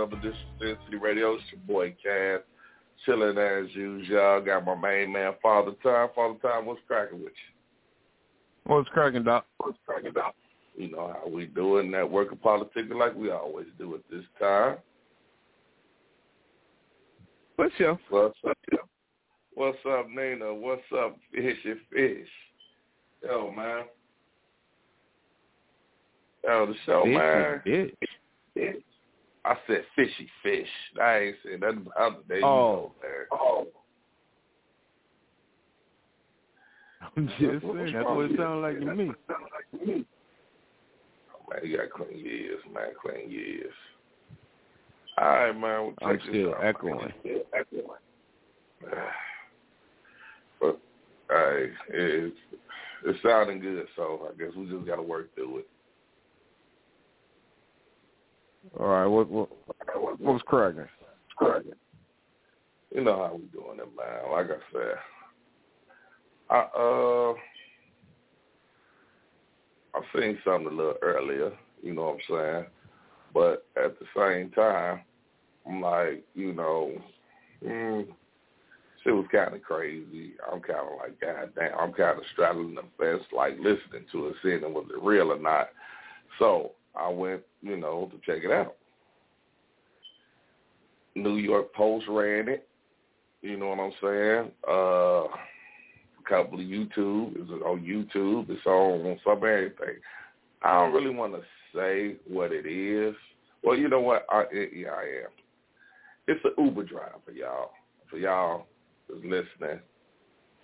Another edition of Sin City Radio. It's your boy Cass, chilling as usual. Got my main man, Father Time. Father Time, what's cracking with you? What's cracking, Doc? What's cracking, Doc? You know how we do doing that working politics like we always do at this time. What's up? What's up? yo? What's up, Nina? What's up, Fishy Fish? Yo, man. Yo, the show, Fishy man. Fish. Yeah. I said fishy fish. I ain't said nothing about the day. Oh. oh. I'm just saying, that's what it sounds like to me. Oh, man, you got clean years, man, clean years. All right, man. We'll I'm still echoing. But all right, it's it's sounding good, so I guess we just got to work through it. All right, what what what was cracking? Cracking. You know how we doing it, man. Like I said, I uh, I seen something a little earlier. You know what I'm saying? But at the same time, I'm like, you know, mm, shit was kind of crazy. I'm kind of like, God damn, I'm kind of straddling the fence, like listening to it, seeing it was it real or not. So I went, you know, to check it out. New York Post ran it. You know what I'm saying? Uh, a couple of YouTube. It's on YouTube. It's on, some everything. I don't really want to say what it is. Well, you know what? I, it, yeah, I am. It's an Uber driver, y'all. For y'all that's listening,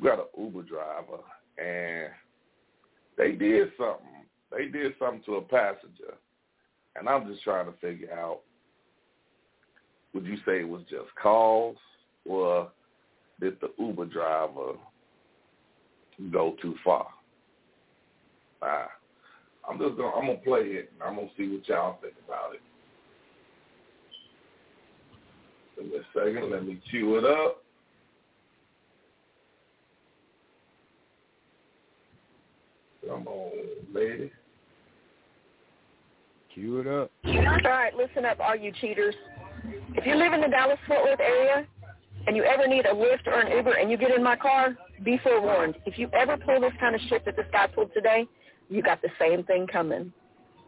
we got an Uber driver, and they did something. They did something to a passenger, and I'm just trying to figure out would you say it was just calls, or did the Uber driver go too far? Uh, I'm just gonna I'm gonna play it and I'm gonna see what y'all think about it. Give me a second, let me cue it up. Come on, lady. Cue it up. All right, listen up, all you cheaters. If you live in the Dallas-Fort Worth area and you ever need a Lyft or an Uber and you get in my car, be forewarned. If you ever pull this kind of shit that this guy pulled today, you got the same thing coming.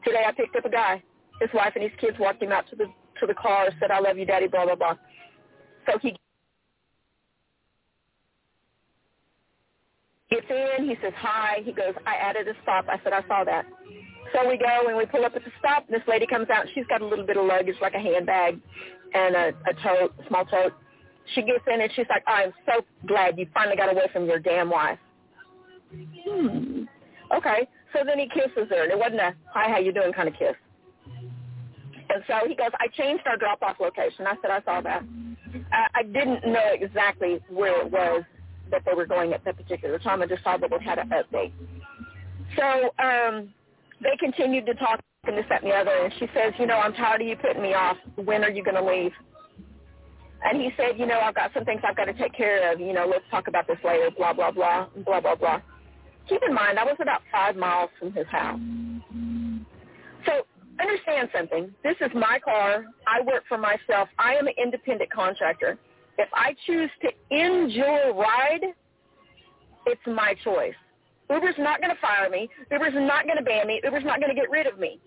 Today I picked up a guy. His wife and his kids walked him out to the to the car, and said, I love you, daddy, blah, blah, blah. So he Gets in, he says hi. He goes, I added a stop. I said, I saw that. So we go and we pull up at the stop. This lady comes out. She's got a little bit of luggage, like a handbag and a, a tote, small tote. She gets in and she's like, I'm so glad you finally got away from your damn wife. Hmm. Okay. So then he kisses her, and it wasn't a hi, how you doing kind of kiss. And so he goes, I changed our drop-off location. I said, I saw that. I, I didn't know exactly where it was that they were going at that particular time. I just saw that it had an update. So um, they continued to talk and this, that, and the other. And she says, you know, I'm tired of you putting me off. When are you going to leave? And he said, you know, I've got some things I've got to take care of. You know, let's talk about this later, blah, blah, blah, blah, blah, blah. Keep in mind, I was about five miles from his house. So understand something. This is my car. I work for myself. I am an independent contractor. If I choose to end your ride, it's my choice. Uber's not going to fire me. Uber's not going to ban me. Uber's not going to get rid of me.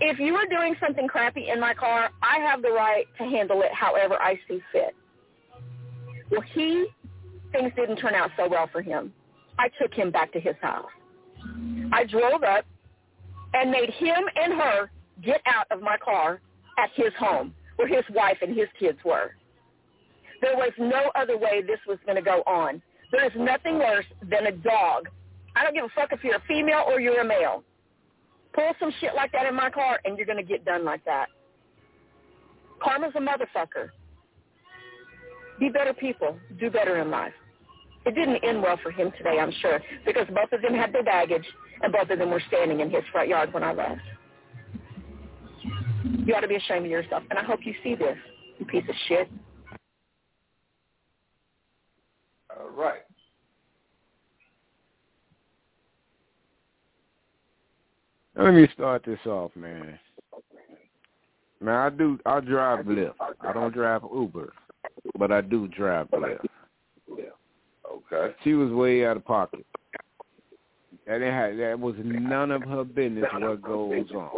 If you are doing something crappy in my car, I have the right to handle it however I see fit. Well, he, things didn't turn out so well for him. I took him back to his house. I drove up and made him and her get out of my car at his home where his wife and his kids were. There was no other way this was going to go on. There is nothing worse than a dog. I don't give a fuck if you're a female or you're a male. Pull some shit like that in my car and you're going to get done like that. Karma's a motherfucker. Be better people. Do better in life. It didn't end well for him today, I'm sure, because both of them had their baggage and both of them were standing in his front yard when I left. You ought to be ashamed of yourself, and I hope you see this, you piece of shit. All right. Let me start this off, man. Man, I do. I drive Lyft. I don't drive Uber, but I do drive Lyft. Yeah. Okay. She was way out of pocket. That had, that was none of her business what goes on.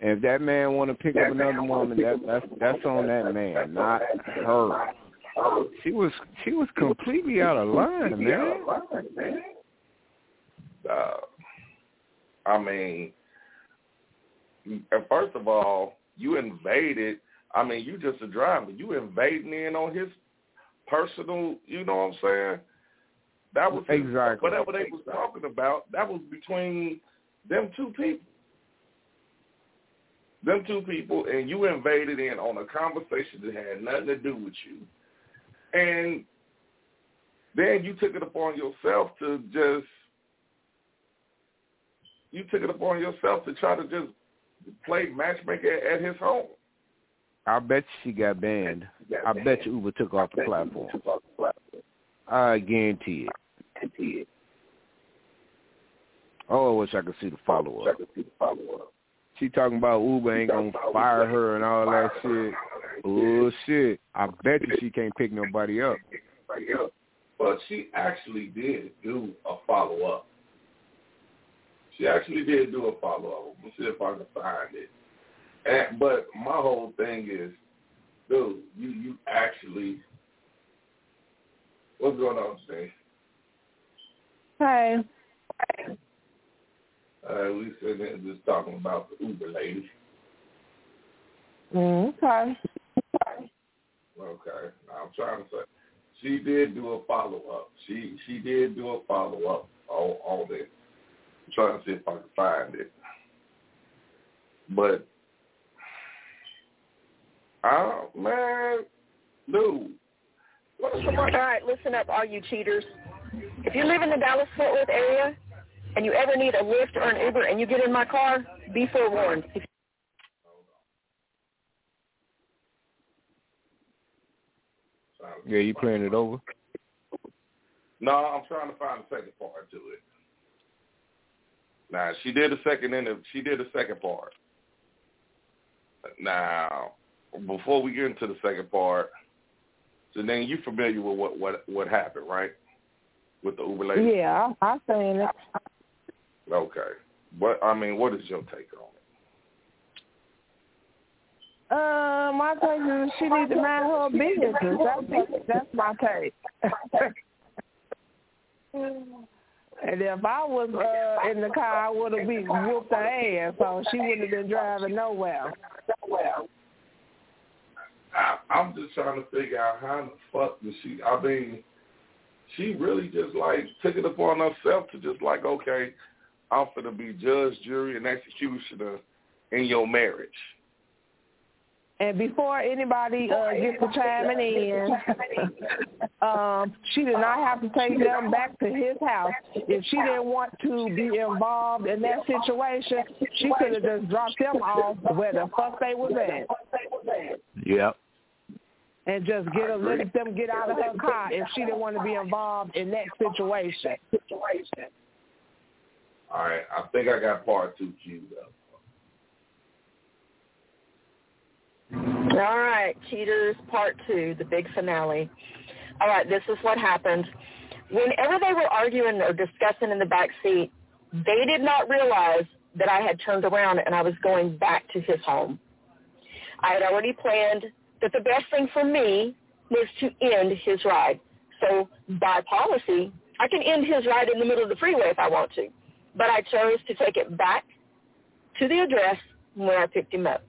And if that man want to pick up another woman, that that's that's on that man, not her. She was she was completely out of line, man. Uh, I mean, first of all, you invaded. I mean, you just a driver. You invading in on his personal. You know what I'm saying? That was his, exactly whatever they was talking about. That was between them two people. Them two people, and you invaded in on a conversation that had nothing to do with you, and then you took it upon yourself to just you took it upon yourself to try to just play matchmaker at his home. I bet she got banned. I bet you Uber took off the platform. I guarantee it. I guarantee it. Oh, I wish I could see the follow up. She talking about Uber ain't gonna fire her and all that shit. Bullshit. I bet you she can't pick nobody up. But she actually did do a follow up. She actually did do a follow up. Let's see if I can find it. And, but my whole thing is, dude, you you actually what's going on, Steve? Hey. Uh, we sitting there just talking about the Uber lady. Mm, okay. Okay, I'm trying to say she did do a follow up. She she did do a follow up on on this. I'm trying to see if I can find it. But oh man, dude. What is All right, listen up, all you cheaters. If you live in the Dallas-Fort Worth area and you ever need a Lyft or an Uber and you get in my car, be forewarned. If Yeah, you playing it over? No, I'm trying to find the second part to it. Now she did the second in the she did the second part. Now, before we get into the second part, so then you familiar with what what what happened, right? With the Uber lady. Yeah, I, I seen it. Okay. What I mean, what is your take on it? Uh, my take is she needs to mind her business. That's that's my take. and if I was uh, in the car, I would have been whooped her ass, so she wouldn't have been driving nowhere. I, I'm just trying to figure out how the fuck did she? I mean, she really just like took it upon herself to just like, okay, I'm gonna be judge, jury, and executioner in your marriage. And before anybody uh, gets to chiming in, um, she did not have to take them back to his house. If she didn't want to be involved in that situation, she could have just dropped them off where the fuck they was at. Yep. And just get a, let them get out of her car if she didn't want to be involved in that situation. All right, I think I got part two queued up. All right, Cheaters Part 2, the big finale. All right, this is what happened. Whenever they were arguing or discussing in the back seat, they did not realize that I had turned around and I was going back to his home. I had already planned that the best thing for me was to end his ride. So by policy, I can end his ride in the middle of the freeway if I want to. But I chose to take it back to the address where I picked him up.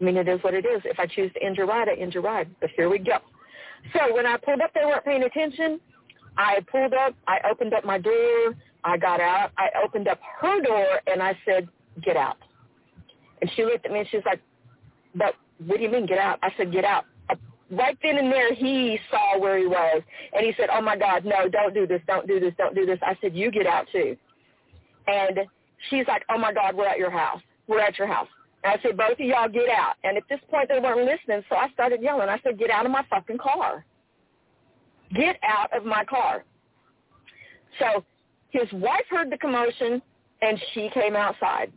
I mean, it is what it is. If I choose to end your ride, I end your ride. But here we go. So when I pulled up, they weren't paying attention. I pulled up. I opened up my door. I got out. I opened up her door, and I said, get out. And she looked at me, and she's like, but what do you mean, get out? I said, get out. Right then and there, he saw where he was, and he said, oh, my God, no, don't do this, don't do this, don't do this. I said, you get out, too. And she's like, oh, my God, we're at your house. We're at your house. And I said, both of y'all get out. And at this point, they weren't listening, so I started yelling. I said, get out of my fucking car. Get out of my car. So his wife heard the commotion, and she came outside.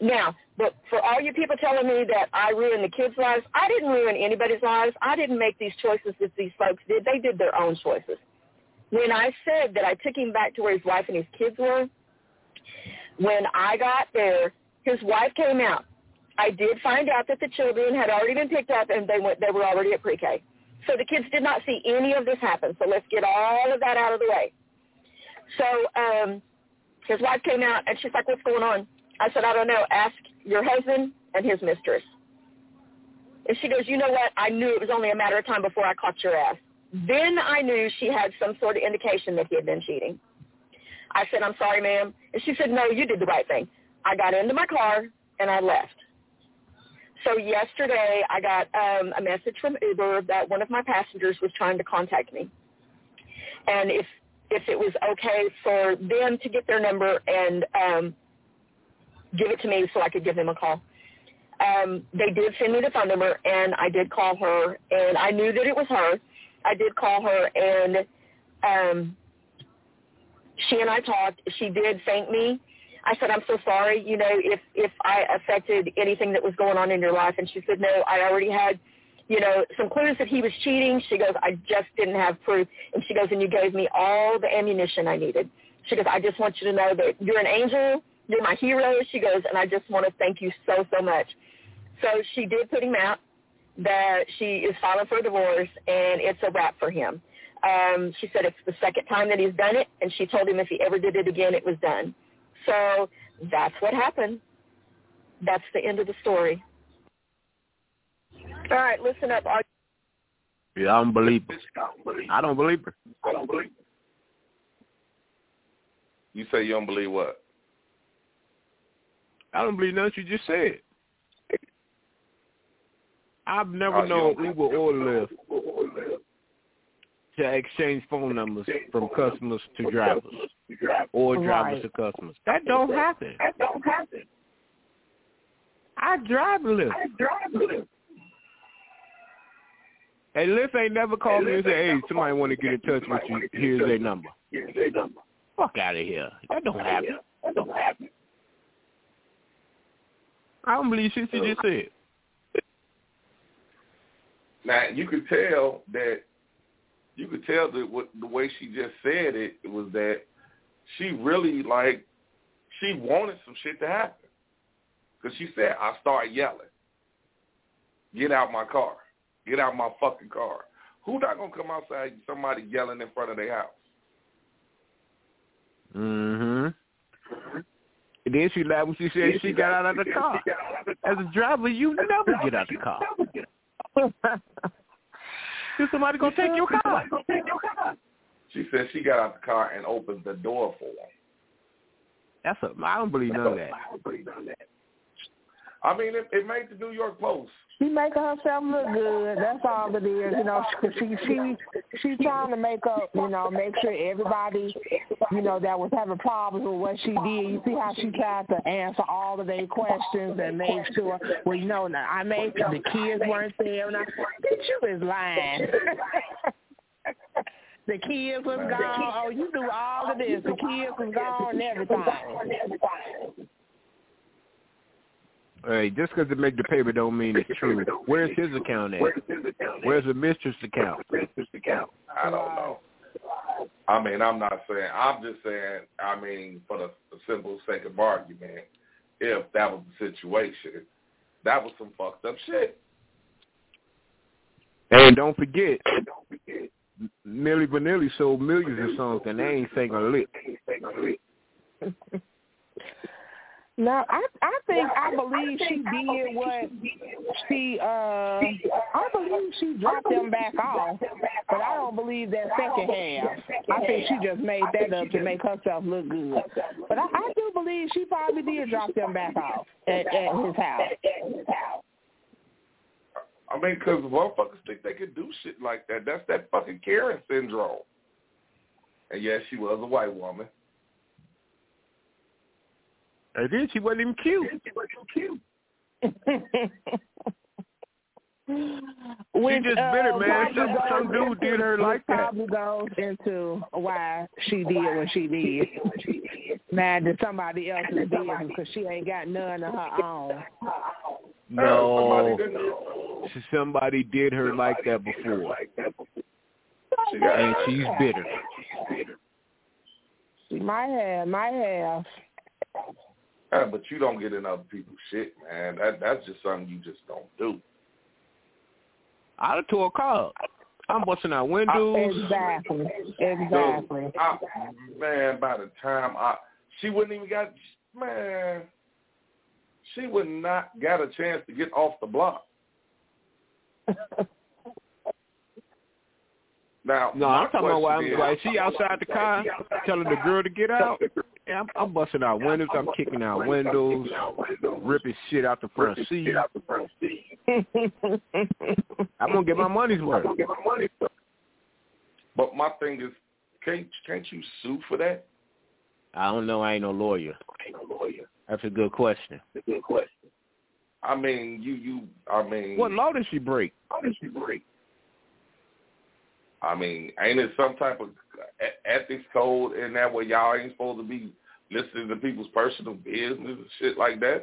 Now, but for all you people telling me that I ruined the kids' lives, I didn't ruin anybody's lives. I didn't make these choices that these folks did. They did their own choices. When I said that I took him back to where his wife and his kids were, when I got there, his wife came out. I did find out that the children had already been picked up and they went they were already at pre-K. So the kids did not see any of this happen. So let's get all of that out of the way. So um his wife came out and she's like, What's going on? I said, I don't know. Ask your husband and his mistress. And she goes, You know what? I knew it was only a matter of time before I caught your ass. Then I knew she had some sort of indication that he had been cheating. I said, I'm sorry, ma'am. And she said, no, you did the right thing. I got into my car and I left. So yesterday I got um, a message from Uber that one of my passengers was trying to contact me. And if if it was okay for them to get their number and um, give it to me so I could give them a call. Um, they did send me the phone number, and I did call her, and I knew that it was her. I did call her, and um, she and I talked. She did thank me I said, I'm so sorry, you know, if if I affected anything that was going on in your life. And she said, no, I already had, you know, some clues that he was cheating. She goes, I just didn't have proof. And she goes, and you gave me all the ammunition I needed. She goes, I just want you to know that you're an angel. You're my hero. She goes, and I just want to thank you so, so much. So she did put him out that she is filing for a divorce, and it's a wrap for him. Um, she said it's the second time that he's done it, and she told him if he ever did it again, it was done. So that's what happened. That's the end of the story. All right, listen up. Are- Yeah, I don't believe her. I don't believe her. I don't believe. You say you don't believe what? I don't believe nothing you just said. I've never Oh, known don't- Uber or Lyft to exchange phone numbers from customers to drivers or drivers Right. to customers. That don't happen. That don't happen. I drive Lyft. I drive Lyft. Hey, Lyft ain't never called me and said, "Hey, somebody want to get in touch with you. Here's their number." Here's their number. Fuck out of here. That don't happen. That don't happen. I don't believe shit you just said. Now you could tell that you could tell that what the way she just said it, it was that she really like she wanted some shit to happen because she said I start yelling. Get out my car. Get out my fucking car. Who not gonna come outside? Somebody yelling in front of their house. Mhm. And then she laughed when she said she got out of the car. As a driver, you never get out the car. Is somebody gonna take your car? She said she got out the car and opened the door for him. That's a. I don't believe none of that. I mean, it, it made the New York Post. She making herself look good. That's all it is, you know. She she she's trying to make up, you know, make sure everybody, you know, that was having problems with what she did. You see how she tried to answer all of their questions and make sure. Well, you know, I made sure the kids weren't there. And I, bitch, you is lying. the kids was gone. Oh, you do all of this. The kids was gone and everything. Hey, just because it make the paper don't mean it's true. Where's his account at? Where's his account? Where's the mistress account? I don't know. I mean, I'm not saying. I'm just saying. I mean, for the, the simple sake of argument, if that was the situation, that was some fucked up shit. And don't forget, Milli Vanilli sold millions of songs and they ain't sing a lick. No, I I think I believe she did what she uh I believe she dropped them back off, but I don't believe that second half. I think she just made that up to make herself look good. But I, I do believe she probably did drop them back off at, at his house. I mean, because motherfuckers think they can do shit like that. That's that fucking Karen syndrome. And yes, she was a white woman. And then she wasn't even cute. Which, just bitter, uh, man. probably Some- some dude into- did her like that. Probably goes into why she did what she did. Mad at somebody else's business because she ain't got none of her own. No, Somebody didn't- she- somebody did her like that before, She and she's bitter. She might have, might have. Yeah, but you don't get in other people's shit, man. That that's just something you just don't do. I'd have tore a car. I'm busting out windows. Exactly, exactly. Dude, I, man, by the time I, she wouldn't even got, man, she would not got a chance to get off the block. Now, No, I'm talking about why question I'm is- like she outside the car telling the girl to get out. Yeah, I'm, I'm busting out windows. I'm kicking out windows, ripping shit out the front seat. I'm gonna get my money's worth. But my thing is, can't can't you sue for that? I don't know. I ain't no lawyer. That's a good question. I mean, you you. I mean, What law did she break? I mean, ain't it some type of ethics code in there where y'all ain't supposed to be listening to people's personal business and shit like that?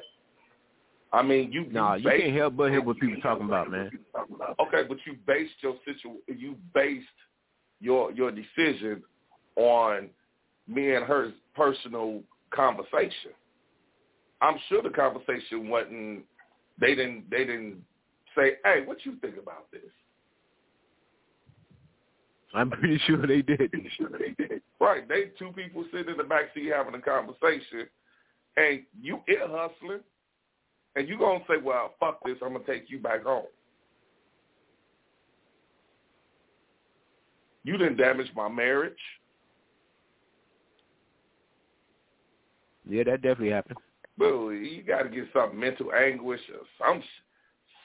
I mean, you Nah, you you can't help but hear what people talking about, man. okay, but you based your situ you based your your decision on me and her personal conversation. I'm sure the conversation wasn't. They didn't. They didn't say, "Hey, what you think about this?" I'm pretty sure they did. Right. They two people sitting in the back seat having a conversation, and you ear hustling, and you gonna say, "Well, fuck this. I'm gonna take you back home." You didn't damage my marriage. Yeah, that definitely happened. Boo, you got to get some mental anguish or some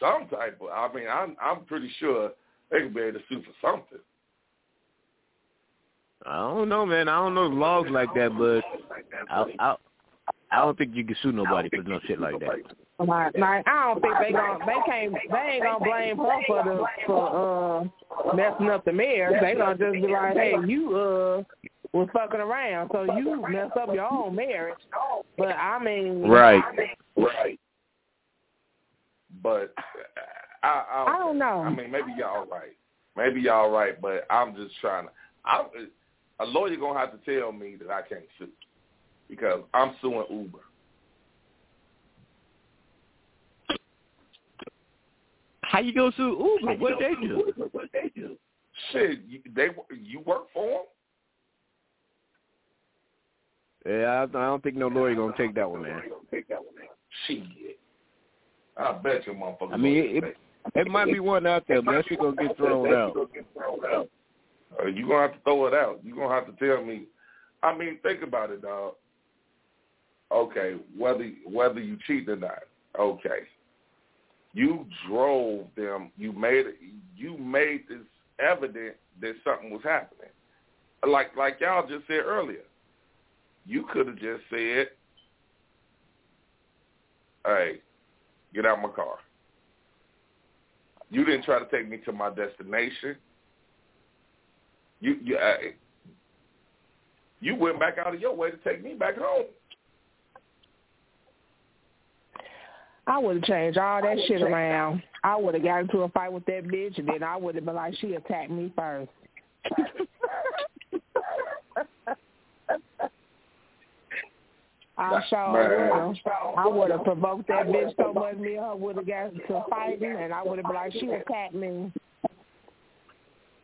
some type of. I mean, I'm I'm pretty sure they could be able to sue for something. I don't know, man. I don't know the laws like that, but I, I, I don't think you can sue nobody for no shit like that. Like, like I don't think they gonna they can't they ain't gonna blame her for the for uh messing up the marriage. They gonna just be like, hey, you uh was fucking around, so you messed up your own marriage. But I mean, Right. Right. But I I, I don't know. I mean, maybe y'all right. Maybe y'all right, but I'm just trying to. I'm a lawyer gonna have to tell me that I can't sue because I'm suing Uber. How you go sue Uber? What they do? What they do? Shit, you, they you work for them? Yeah, I, I don't think no lawyer gonna take that one, man. Shit. I bet you motherfucker. I mean, it, it might be one out there, but shit gonna get thrown out. Uh, you gonna have to throw it out. You gonna have to tell me. I mean, think about it, dog. Okay, whether whether you cheat or not, okay. You drove them. You made it. You made this evident that something was happening. Like like y'all just said earlier, you could have just said, "Hey, get out of my car." You didn't try to take me to my destination. You you uh, you went back out of your way to take me back home. I would have changed all that shit around. I would have got into a fight with that bitch, and then I would have been like, she attacked me first. I sure would I would have provoked that bitch so much, me and her would have got to fighting, and I would have been like, she attacked me.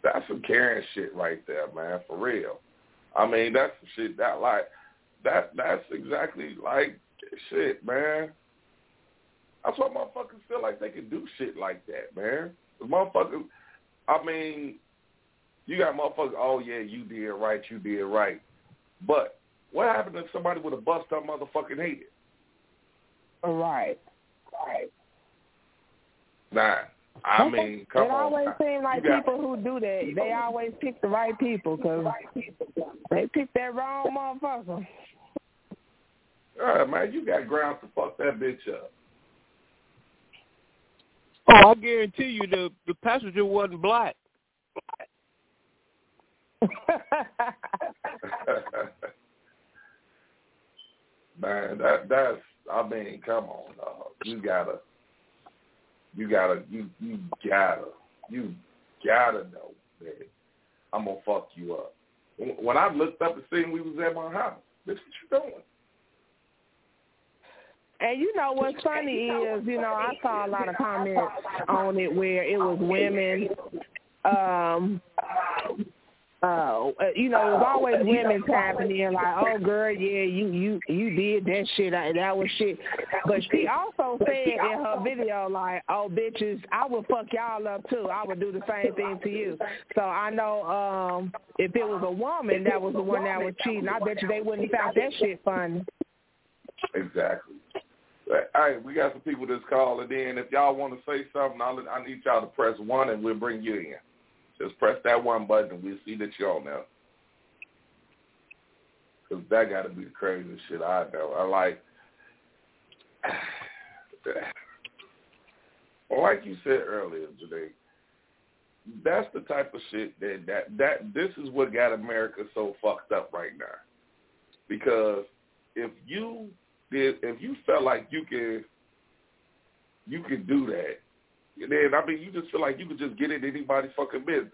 That's some Karen shit right there, man, for real. I mean, that's the shit that like that. That's exactly like shit, man. That's why motherfuckers feel like they can do shit like that, man. The motherfuckers, I mean, you got motherfuckers. Oh yeah, you did right, you did right. But what happened if somebody would have bust up motherfucking head? Right. Right. Nah. I mean, come it on. always seems like got- people who do that, they always pick the right people because they pick that wrong motherfucker. Yeah, man, you got grounds to fuck that bitch up. Oh, I guarantee you, the the passenger wasn't black. man, that that's I mean, come on, dog. You gotta you gotta you you gotta you gotta know that I'm gonna fuck you up. When when I looked up and seen we was at my house, this is what you're doing? And you know what's funny is, you know, I saw a lot of comments on it where it was women, um, uh, you know, it was always women tapping in like, "Oh, girl, yeah, you you you did that shit. I- That was shit." But she also said in her video like, "Oh, bitches, I would fuck y'all up too. I would do the same thing to you." So I know um if it was a woman that was the one that was cheating, I bet you they wouldn't have found that shit funny. Exactly. All right, we got some people that's calling in. If y'all want to say something, I'll, I need y'all to press one, and we'll bring you in. Just press that one button, and we'll see that you're on there. Because that got to be the craziest shit I know. I like, like you said earlier today, that's the type of shit that that that this is what got America so fucked up right now. Because if you did, if you felt like you could, you could do that, then I mean, you just feel like you could just get in anybody's fucking business.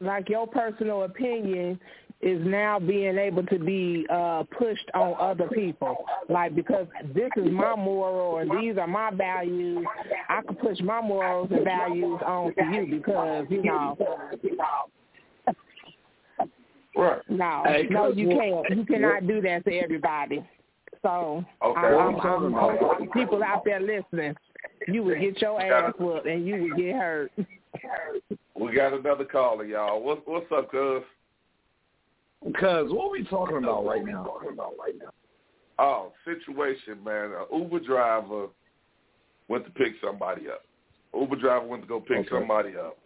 like your personal opinion is now being able to be uh pushed on other people. Like because this is my moral and these are my values. I can push my morals and values on to you because you know. Right. no Hey, no you can't you cannot do that to everybody. So Okay. I, I'm, I'm I'm talking about- people out there listening you would get your ass whooped and you would get hurt We got another caller, y'all. What's what's up, cuz? Because what we talking about right now? Oh, situation, man. An Uber driver went to pick somebody up. Uber driver went to go pick Okay. somebody up,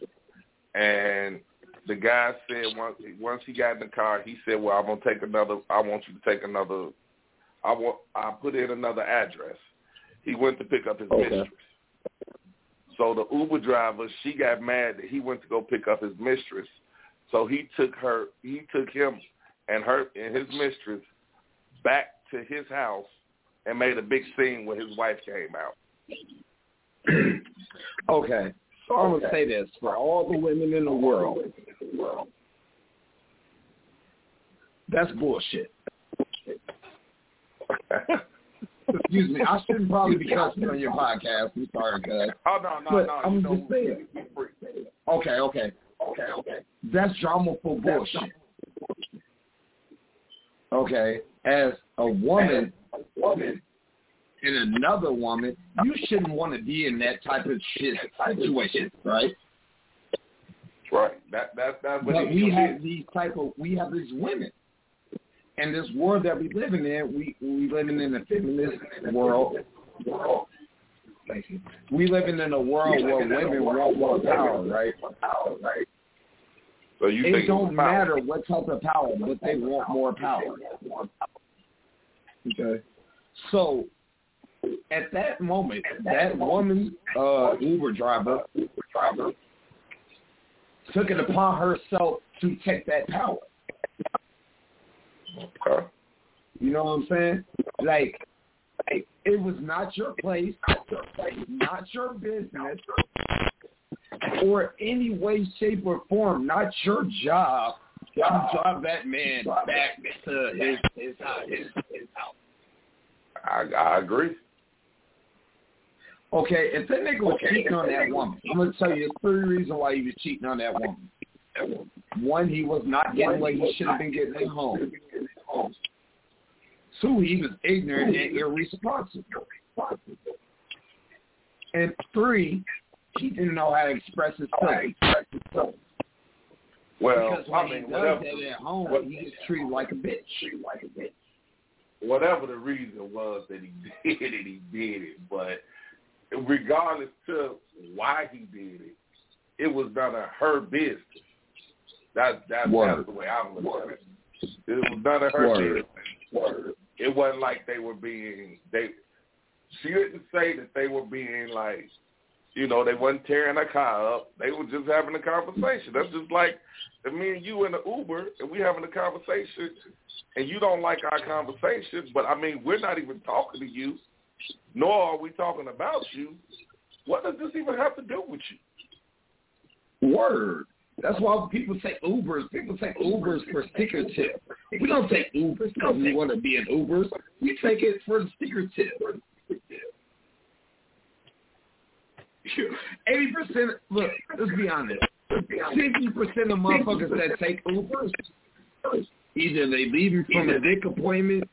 and the guy said once once he got in the car, he said, "Well, I'm gonna take another. I want you to take another. I want. I put in another address." He went to pick up his Okay. mistress. So the Uber driver, she got mad that he went to go pick up his mistress. So he took her, he took him and her and his mistress back to his house and made a big scene when his wife came out. Okay. So I'm gonna say this for all the women in the world. That's bullshit. Excuse me. I shouldn't probably be cussing on your podcast. I'm sorry, guys. Oh no, no, But no. I'm you know, just saying. Okay, okay, okay, okay. That's drama for bullshit. Okay, as a woman, woman, and another woman, you shouldn't want to be in that type of shit situation, right? Right. That that that's what But we is. have these type of we have these women. And this world that we living in, we we living in a feminist world. We living in a world where women want more power, right? So you It don't power. matter what type of power, but they want more power. Okay. So at that moment, that woman, uh, Uber driver, took it upon herself to take that power. Okay. You know what I'm saying? Like, it was not your place, not your business, or any way, shape, or form, not your job to drive that man back to his his house. His house. I I agree. Okay, if that nigga was cheating on that woman, I'm gonna tell you three reasons why he was cheating on that woman. One, he was not getting what he should have been getting at home. Two, he was ignorant and irresponsible. And three, he didn't know how to express his feelings. Well, Because when I he mean, does whatever, that at home, what- he gets treated like a bitch. Like a bitch. whatever the reason was that he did it, he did it. But regardless to why he did it, it was none of her business. That's that's, Word. that's the way I'm looking at it. It was none of her Word. business. It wasn't like they were being they. She didn't say that they were being like, you know, they wasn't tearing a car up. They were just having a conversation. That's just like if me and you in the Uber and we having a conversation, and you don't like our conversation, but I mean, we're not even talking to you, nor are we talking about you. What does this even have to do with you? Word. That's why people take Ubers. People take Ubers for sticker tip. We don't take Ubers because we want to be in Ubers. We take it for the sticker tip. Eighty percent. Look, let's be honest. Sixty percent of motherfuckers that take Ubers, either they leaving from a dick appointment,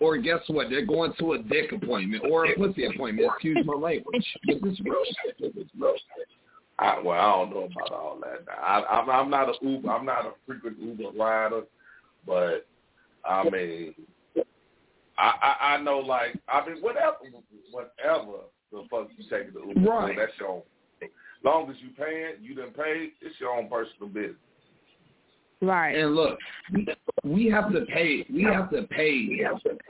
or guess what? They're going to a dick appointment or a pussy appointment. Excuse my language. But this real shit. This real shit. I, well, I don't know about all that. I, I'm, I'm not a Uber. I'm not a frequent Uber rider, but I mean, I, I, I know like I mean whatever, whatever the fuck you take the Uber, for, Right. that's your own. As long as you paying, you didn't pay. It's your own personal business. Right. And look, we, we have to pay. We have to pay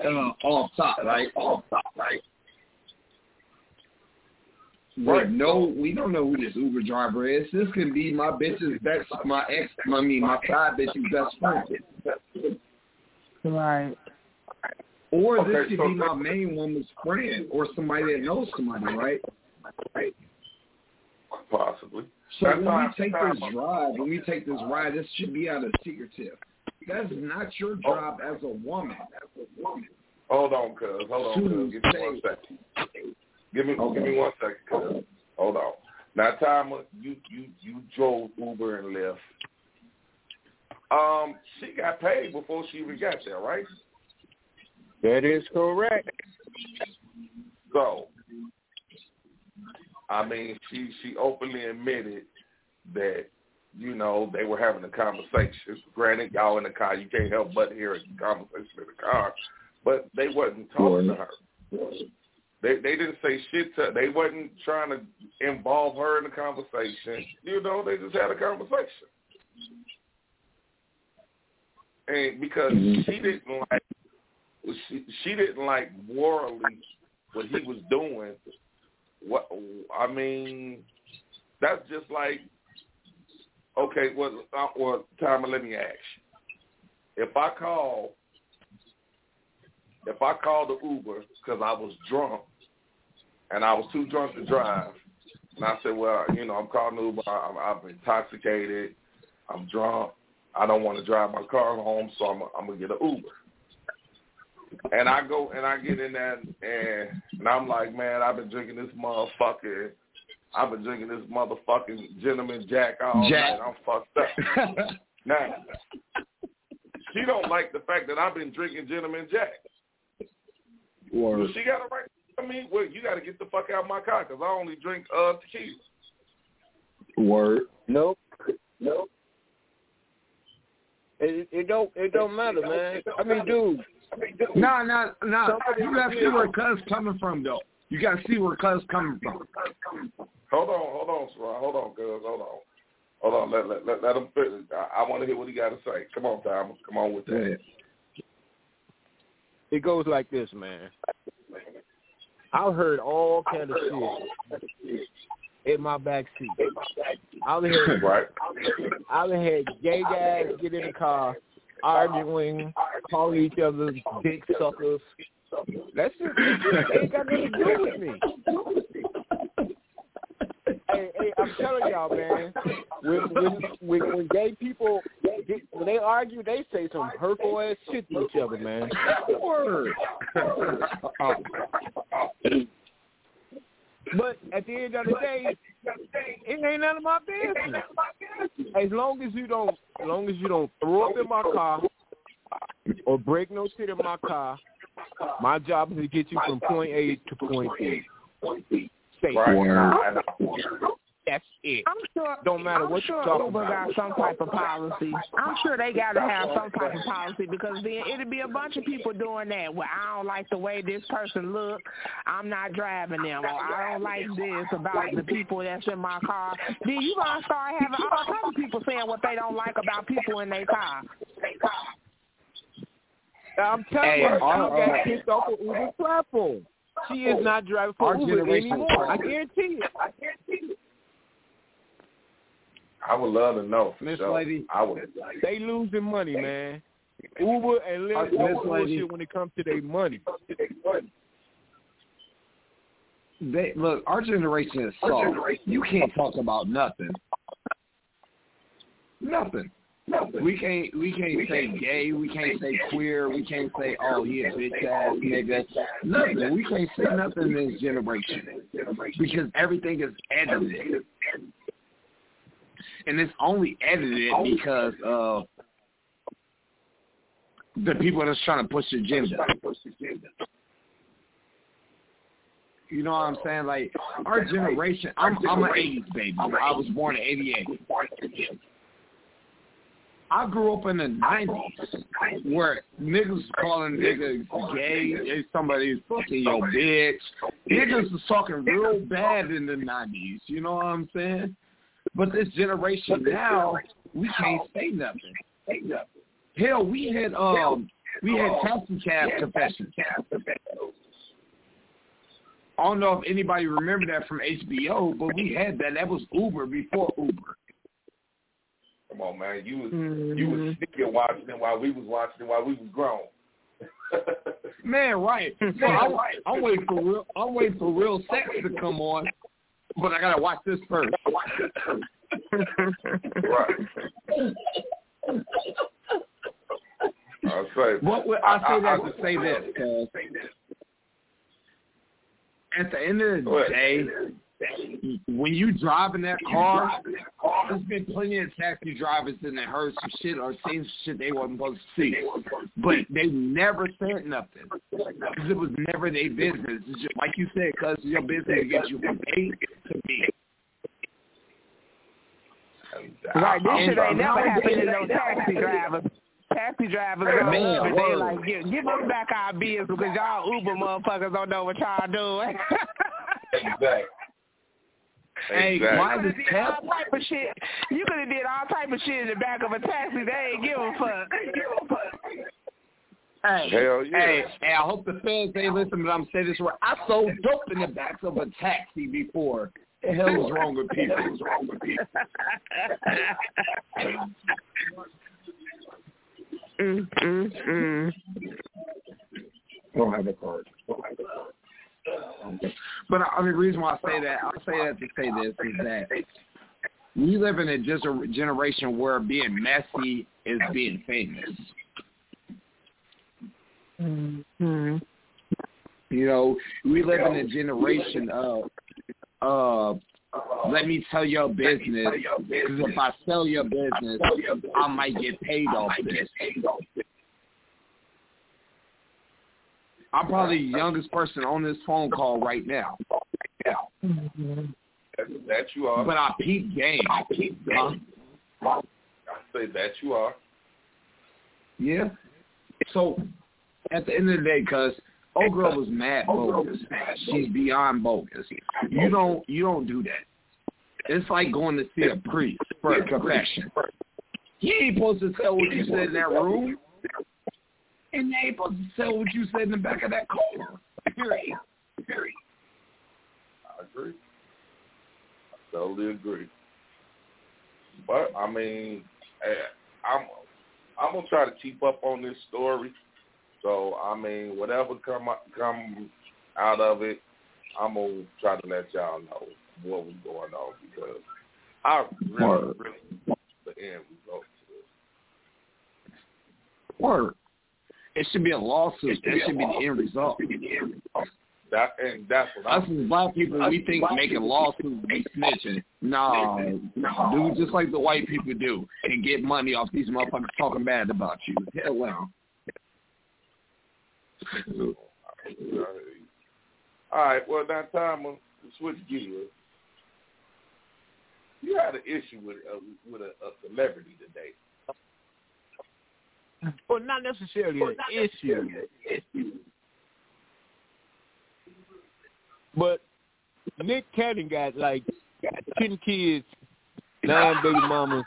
uh, off top, right? Off top, right? Right. But no, we don't know who this Uber driver is. This could be my bitch's best, my ex, I mean my side bitch's best friend, Right. or this could so- be my main woman's friend, or somebody that knows somebody, right? Right. Possibly. So That's when how we take this how I- drive, when we take this ride, this should be out of secretive. That's not your oh. job as a woman. as a woman. Hold on, cuz. Hold on, cuz. Give me one second. Give me, give me one second. Hold on. Now, Tama, you you you drove Uber and Lyft. Um, she got paid before she even got there, right? That is correct. So, I mean, she she openly admitted that you know they were having a conversation. Granted, y'all in the car, you can't help but hear a conversation in the car, but they wasn't talking to her. They they didn't say shit to. They wasn't trying to involve her in the conversation. You know, they just had a conversation. And because she didn't like, she she didn't like morally what he was doing. What I mean, that's just like okay. Well, uh, well, time let me ask you. If I call, if I call the Uber because I was drunk and I was too drunk to drive, and I said, well, you know, I'm calling Uber. I'm, I'm intoxicated. I'm drunk. I don't want to drive my car home, so I'm, I'm gonna get an Uber. and I go and I get in there and, and I'm like, man, I've been drinking this motherfucker. I've been drinking this motherfucking gentleman Jack all Jack. night. I'm fucked up. now, she don't like the fact that I've been drinking gentleman Jack. Or Well, she got a right. I mean, well, you got to get the fuck out of my car because I only drink uh tequila. word. Nope. Nope. It, it don't it don't matter, man. I mean, dude. No, no, no. You gotta see where cuz coming from, though. You gotta see where cuz coming from. Hold on, hold on, Sarah. Hold on, cuz. Hold on. Hold on. Let let let, let him finish. I, I want to hear what he got to say. Come on, Thomas. Come on with that. It goes like this, man. I heard all kind of shit in my back seat. I done had Right. I had gay guys get in the car arguing, calling each other dick suckers. That's just it ain't got nothing to do with me. Hey, hey, I'm telling y'all, man. When when when, when gay people get, when they argue, they say some hurtful ass shit to each other, man. Word. But at the end of the day, it ain't none of my business. As long as you don't, as long as you don't throw up in my car or break no shit in my car, my job is to get you from point A to point B. Safe. Right. Word. That's it. I'm sure. Don't matter I'm what sure you're talking Uber about. got some type of policy. I'm sure they got to have some type of policy because then it'll be a bunch of people doing that. Well, I don't like the way this person look. I'm not driving them, or I don't like this about the people that's in my car. Then you gonna start having all kinds of people saying what they don't like about people in their car. I'm telling Hey, you, our, she uh, got kicked off of Uber's platform. She is not driving for Our Uber anymore. I guarantee it. I guarantee it. I would love to know. Miss sure. Lady. I would. They losing money, man. Uber and Lyft don't bullshit when it comes to their money. They look. Our generation is soft. You can't talk about nothing. Nothing. We can't. We can't say gay. We can't say queer. We can't say oh he a bitch ass nigga. Nothing. We can't say nothing in this generation because everything is edited, and it's only edited because of the people that's trying to push the agenda. You know what I'm saying? Like our generation. I'm I'm an '80s baby. I was born in '88. I grew up in the '90s where niggas calling niggas gay. If somebody's fucking your bitch. Niggas was talking real bad in the '90s. You know what I'm saying? But this generation now, we can't say nothing. Hell, we had um we had taxi cab confessions. I don't know if anybody remember that from HBO, but we had that. That was Uber before Uber. Come on, man. You was Mm-hmm. you was sneaking watching it while we was watching it while we was grown. Man, right. So I'm, I'm waiting for real. I'm waiting for real sex to come on, but I gotta watch this first. right. I say. What would- I say that to say this, cause at the end of the Go ahead. day, when you drive in that car, there's been plenty of taxi drivers that have heard some shit or seen some shit they wasn't supposed to see, but they never said nothing because it was never their business. It's just, like you said, because your business to get you from A to B. Right, this And shit ain't never nowadays- happened to no taxi drivers. Taxi drivers go Man, up and they like, give, give us back our bills because y'all Uber motherfuckers don't know what y'all doing. Exactly. Hey, Exactly. why You does could have did all type of shit. You could have did all type of shit in the back of a taxi. They ain't give a fuck. Hey, Hell yeah. hey, hey, I hope the fans ain't listening, but I'm saying this right. I sold dope in the back of a taxi before. The hell is wrong with people? What's wrong with people? mm, mm, mm. Don't have a card. But I mean, the reason why I say that, I say that to say this is that we live in a just a generation where being messy is being famous. Mm-hmm. You know, we live in a generation of, uh, let me tell your business, because if I sell your business, I might get paid off this. I'm probably the youngest person on this phone call right now. Mm-hmm. That, that you are. But I peep game. I peep game. I say that you are. Yeah. So at the end of the day, cuz old girl was mad bogus. She's beyond bogus. You don't you don't do that. It's like going to see a priest for a confession. He ain't supposed to tell what you said in that room. And they ain't supposed to tell what you said in the back of that car. Period. Period. I agree. I totally agree. But I mean, eh, I'm I'm gonna try to keep up on this story. So I mean, whatever come come out of it, I'm gonna try to let y'all know what was going on because I really, Word. really want the end result to this. Word. It should be a lawsuit. That should be the end result. That and that's what Us I'm as black people, we think making lawsuits be snitching. No, do just like the white people do and get money off these motherfuckers talking bad about you. Hell well. All right, well now time to switch gears. You had an issue with uh, with a, a celebrity today. Well, not oh, necessarily an issue, but Nick Cannon got like ten kids, nine baby mamas,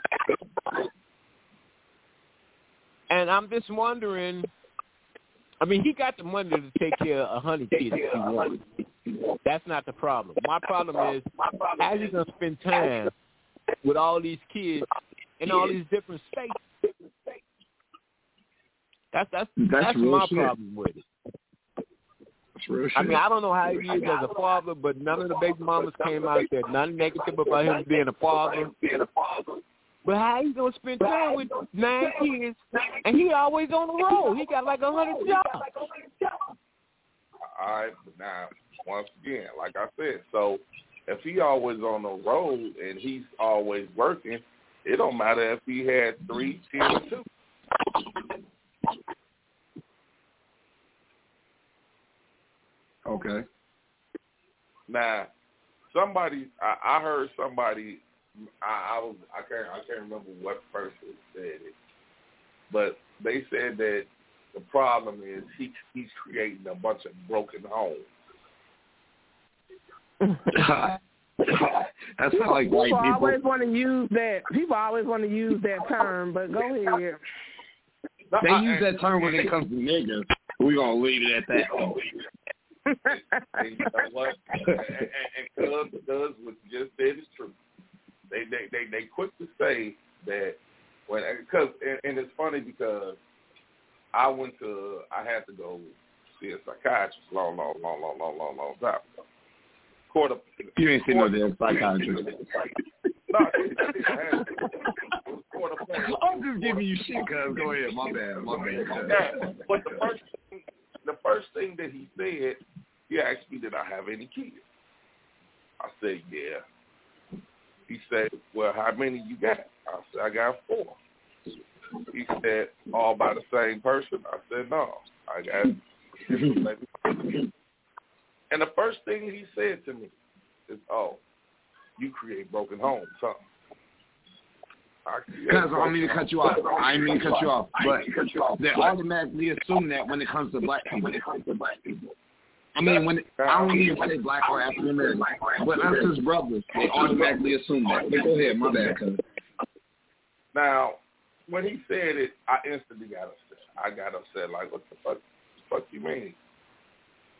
and I'm just wondering. I mean, he got the money to take care of a hundred kids if he wants. That's not the problem. My problem is how you gonna spend time with all these kids in all these different states. That's that's That's that's, my shit. problem with it. That's real I mean, I don't know how he is as a father, but none of the baby mamas came out there nothing negative about him being a father. Being a father. But how he gonna spend time with nine kids and he always on the road? He got like a hundred jobs. All right, but now once again, like I said, so if he always on the road and he's always working, it don't matter if he had three, ten, or two. Okay. Now, somebody, I, I heard somebody, I, I was, I can't, I can't remember what person said it, but they said that the problem is he he's creating a bunch of broken homes. That's not like white People people. always want to use that. People always want to use that term, but go ahead. No, They I- use that term when it comes to niggas. We're going to leave it at that. and you know what? and and, and Cuz, Cuz what you just said is true. They they they they quick to say that when because and, and it's funny because I went to I had to go see a psychiatrist long long long long long long long time ago. Quarter You ain't seen no damn psychiatrist. no, I had to. It was quarter point. I'm just giving you shit, cuz. Go ahead. My bad. My bad. But the first thing, the first thing that he said, he asked me, "Did I have any kids?" I said, "Yeah." He said, "Well, how many you got?" I said, "I got four. He said, "All by the same person?" I said, "No, I got." and the first thing he said to me is, "Oh, you create broken homes, huh?" Cuz I don't mean to cut you off. I didn't mean to cut you off. But they automatically assume that when it comes to black people. I mean, when I don't even say black or African American, but us as brothers, they automatically assume that. But go ahead, my bad. Now, when he said it, I instantly got upset. I got upset. Like, what the fuck? The fuck you mean?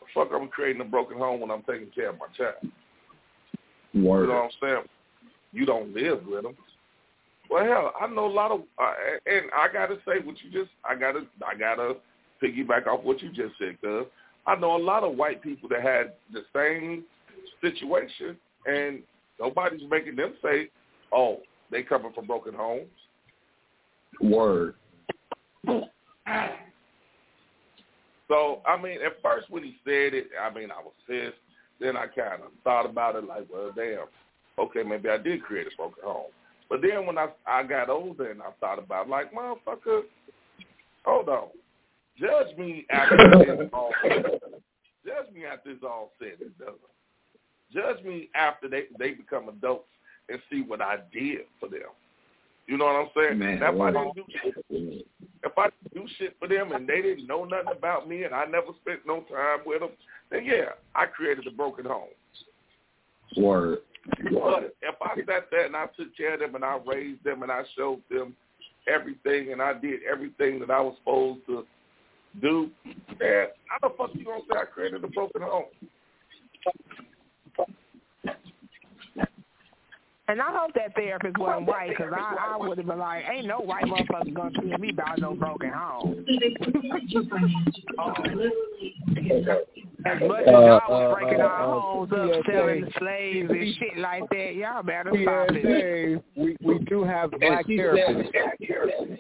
The fuck I'm creating a broken home when I'm taking care of my child. You know what I'm saying? You don't live with them. Well, hell, I know a lot of, uh, and I gotta say what you just, I gotta, I gotta piggyback off what you just said, cuz I know a lot of white people that had the same situation, and nobody's making them say, "Oh, they coming from broken homes." Word. So So I mean, at first when he said it, I mean, I was pissed. Then I kind of thought about it, like, well, damn, okay, maybe I did create a broken home. But then when I I got older and I thought about, it, like, motherfucker, hold on, judge me after this all judge me after this all said and done. Judge me after they they become adults and see what I did for them. You know what I'm saying? Man, if I didn't do shit, if I didn't do shit for them and they didn't know nothing about me and I never spent no time with them, then yeah, I created a broken home. Word. But if I sat there and I took care of them and I raised them and I showed them everything and I did everything that I was supposed to do, man, how the fuck you gonna say I created a broken home? And I hope that therapist wasn't white because I, I would have been like, ain't no white motherfucker going to tell me about no broken home. Oh. As much uh, as y'all was uh, breaking our uh, homes up, selling slaves and shit like that, y'all better stop it. We we do have black she therapists.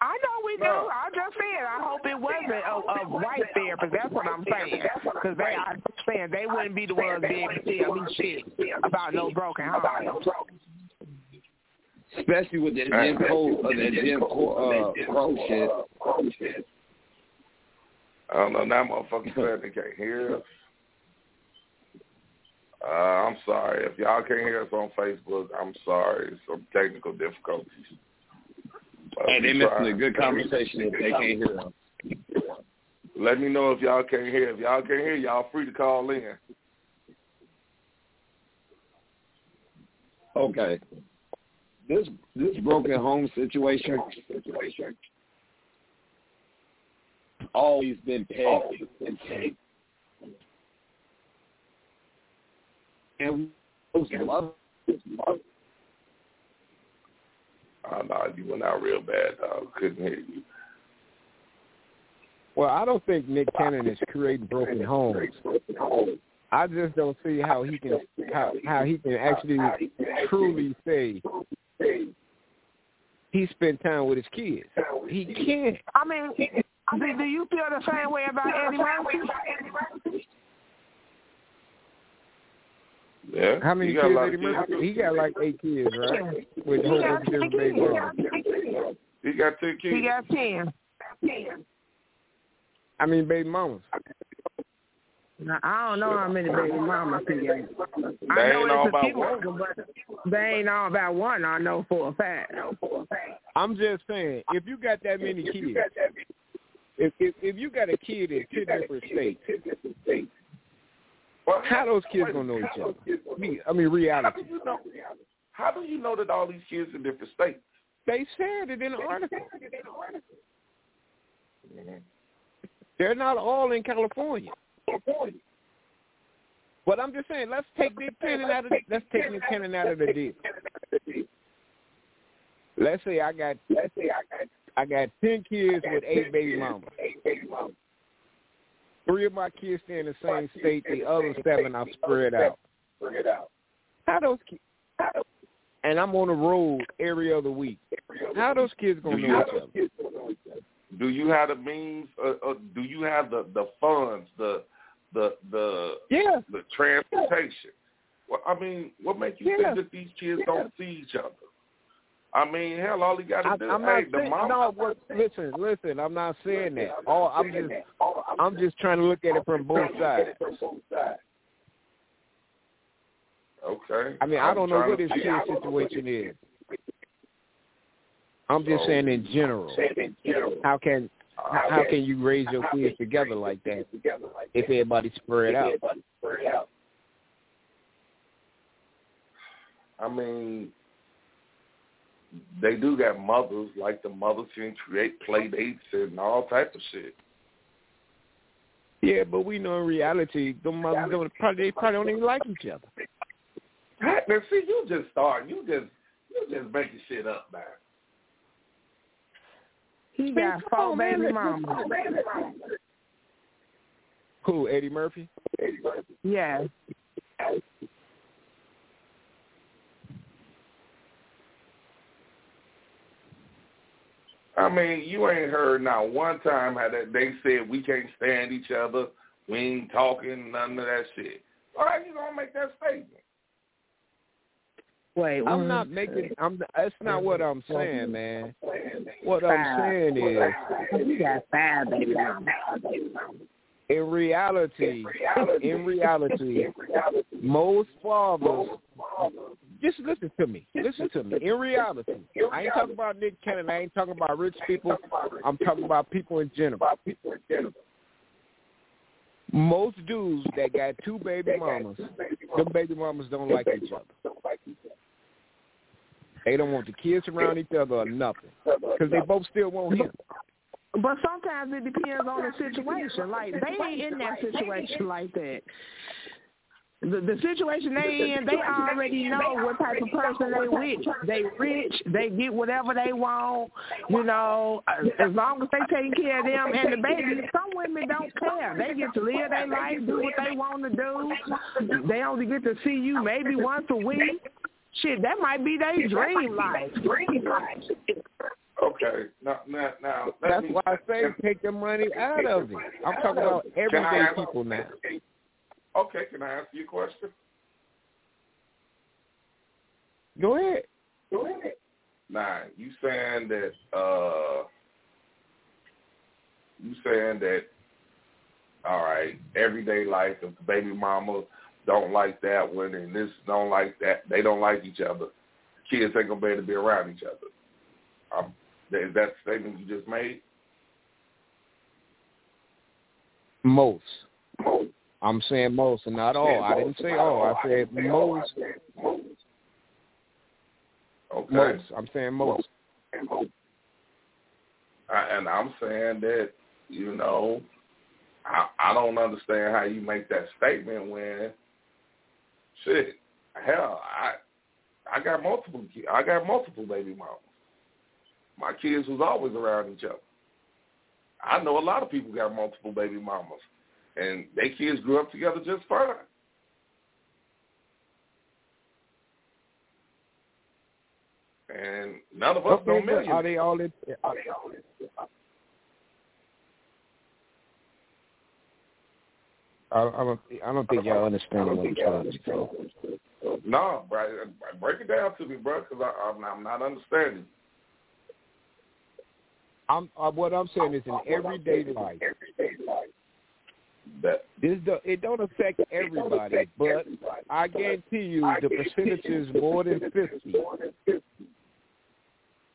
I know we do. No. I just said I hope it wasn't a, a white therapist. That's what I'm saying. Because they, I'm saying they wouldn't be the ones being to tell me shit about no broken home. Especially with that Jim Crow, uh, that Jim Crow, uh, Crow shit. I don't know. Now motherfuckers saying they can't hear us. Uh, I'm sorry. If y'all can't hear us on Facebook, I'm sorry. Some technical difficulties. Hey, they missing a good conversation if they can't hear them. Let me know if y'all can't hear. If y'all can't hear, y'all free to call in. Okay. This this broken home situation always been pegged. And was love Oh, no, you went out real bad, dog. Couldn't hear you. Well, I don't think Nick Cannon is creating broken homes. I just don't see how he can how how he can actually truly say he spent time with his kids. He can't. I mean, do, do you feel the same way about Eddie Murphy? Yeah. How many You got kids did he murder? He got like eight kids, right? With a He whole got bunch of different ten baby kids. mamas. He got two kids. He got ten. I mean baby mamas. Now, I don't know how many baby mamas he got. They I know ain't all it's a about few one. of them, but they ain't all about one. I know for a fact. I'm just saying, if you got that many kids, if if, if you got a kid in two different states, Well, how those kids gonna know each other? Me- I mean, reality. How do you know? reality? How do you know that all these kids in different states? They said it in the article. They're not all in California. California. But I'm just saying, let's take Nick Cannon out of let's take Nick Cannon out of the deal. Let's say I got I got ten kids with eight baby mamas. Three of my kids stay in the same state. The other seven are spread out. Spread out. How those kids? And I'm on the road every other week. How those kids gonna know each other? Do you have the means? Uh, uh, do you have the the funds, the the the Yeah, the transportation? Well, I mean, what makes you Yeah. think that these kids don't see each other? I mean, hell, all you got to do, I'm hey, not the saying mom. no. What, listen, listen. I'm not saying that. All I'm just, I'm just trying to look at it from both sides. Okay. I mean, I I'm don't know what his kid situation is. I'm just So- saying in general. How can how, how can you raise your kids together like that if everybody's spread out? I mean, they do got mothers, like the mothers can create play dates and all type of shit. Yeah, but we know in reality, the mothers don't probably they probably don't even like each other. Now, see, you just start. You just you just making shit up, man. He Man, got come four on, baby mamas. Who? Eddie Murphy? Yeah. I mean, you ain't heard not one time how that they said we can't stand each other, we ain't talking, none of that shit. Why you gonna make that statement? Wait, I'm one, not making. I'm. That's not what I'm saying, man. What five. I'm saying is, You got five baby mamas. in reality, in reality, most fathers. Just listen to me. Listen to me. In reality, I ain't talking about Nick Cannon. I ain't talking about rich people. I'm talking about people in general. Most dudes that got two baby mamas, them baby mamas don't like each other. They don't want the kids around each other or nothing, because they both still want him. But sometimes it depends on the situation. Like they ain't in that situation like that. The, the situation they in, they already know what type of person they with. They rich, they get whatever they want. You know, as long as they taking care of them and the baby. Some women don't care. They get to live their life, do what they want to do. They only get to see you maybe once a week. Shit, that might be their dream life. Dream life. Okay, now now now That's me, why I say take the money out of it. I'm talking about everyday people now. Okay, can I ask you a question? Go ahead. Go ahead. Now, you saying that uh you saying that all right, everyday life if the baby mama don't like that one and this don't like that they don't like each other, kids ain't gonna be able to be around each other. Um, is that the statement you just made? Most. I'm saying most and not all. I didn't say all. I said most. Okay. Most. I'm saying most. And I'm saying that, you know, I, I don't understand how you make that statement when, shit, hell, I I got multiple I got multiple baby mamas. My kids was always around each other. I know a lot of people got multiple baby mamas, and their kids grew up together just fine. And none of us know millions. are they all in? Are they all in? I, I don't. I don't think y'all understand what I'm trying to say. No, bro, break it down to me, bro, because I'm, I'm not understanding. I'm. Uh, what I'm saying is in everyday life. everyday life. That This do, it don't affect everybody, but I guarantee you the percentage is more than fifty.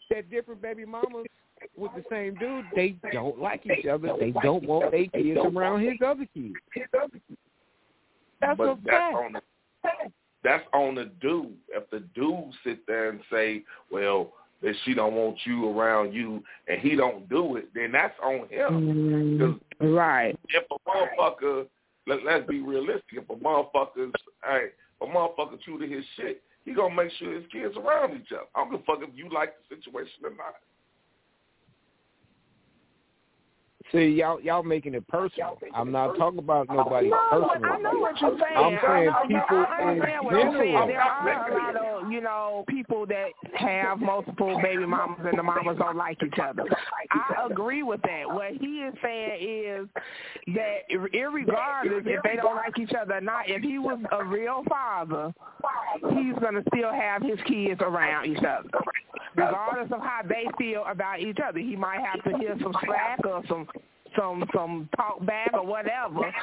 That different baby mamas with the same dude, they don't like each other. They don't want their kids around his other kids. That's but a that's fact. on the that's on the dude. If the dude sit there and say, "Well, that she don't want you around you," and he don't do it, then that's on him. Mm, because Right. if a motherfucker, let, let's be realistic. If a motherfucker's, hey, a motherfucker true to his shit, he gonna make sure his kids around each other. I don't give a fuck if you like the situation or not. See, y'all y'all making it personal. I'm not talking about nobody No, personal. I know what you're saying. I'm saying I people I understand in what you're saying. general. There are a lot of, you know, people that have multiple baby mamas and the mamas don't like each other. I agree with that. What he is saying is that irregardless if they don't like each other or not, if he was a real father, he's going to still have his kids around each other. Regardless of how they feel about each other. He might have to hear some slack or some some some talk back or whatever,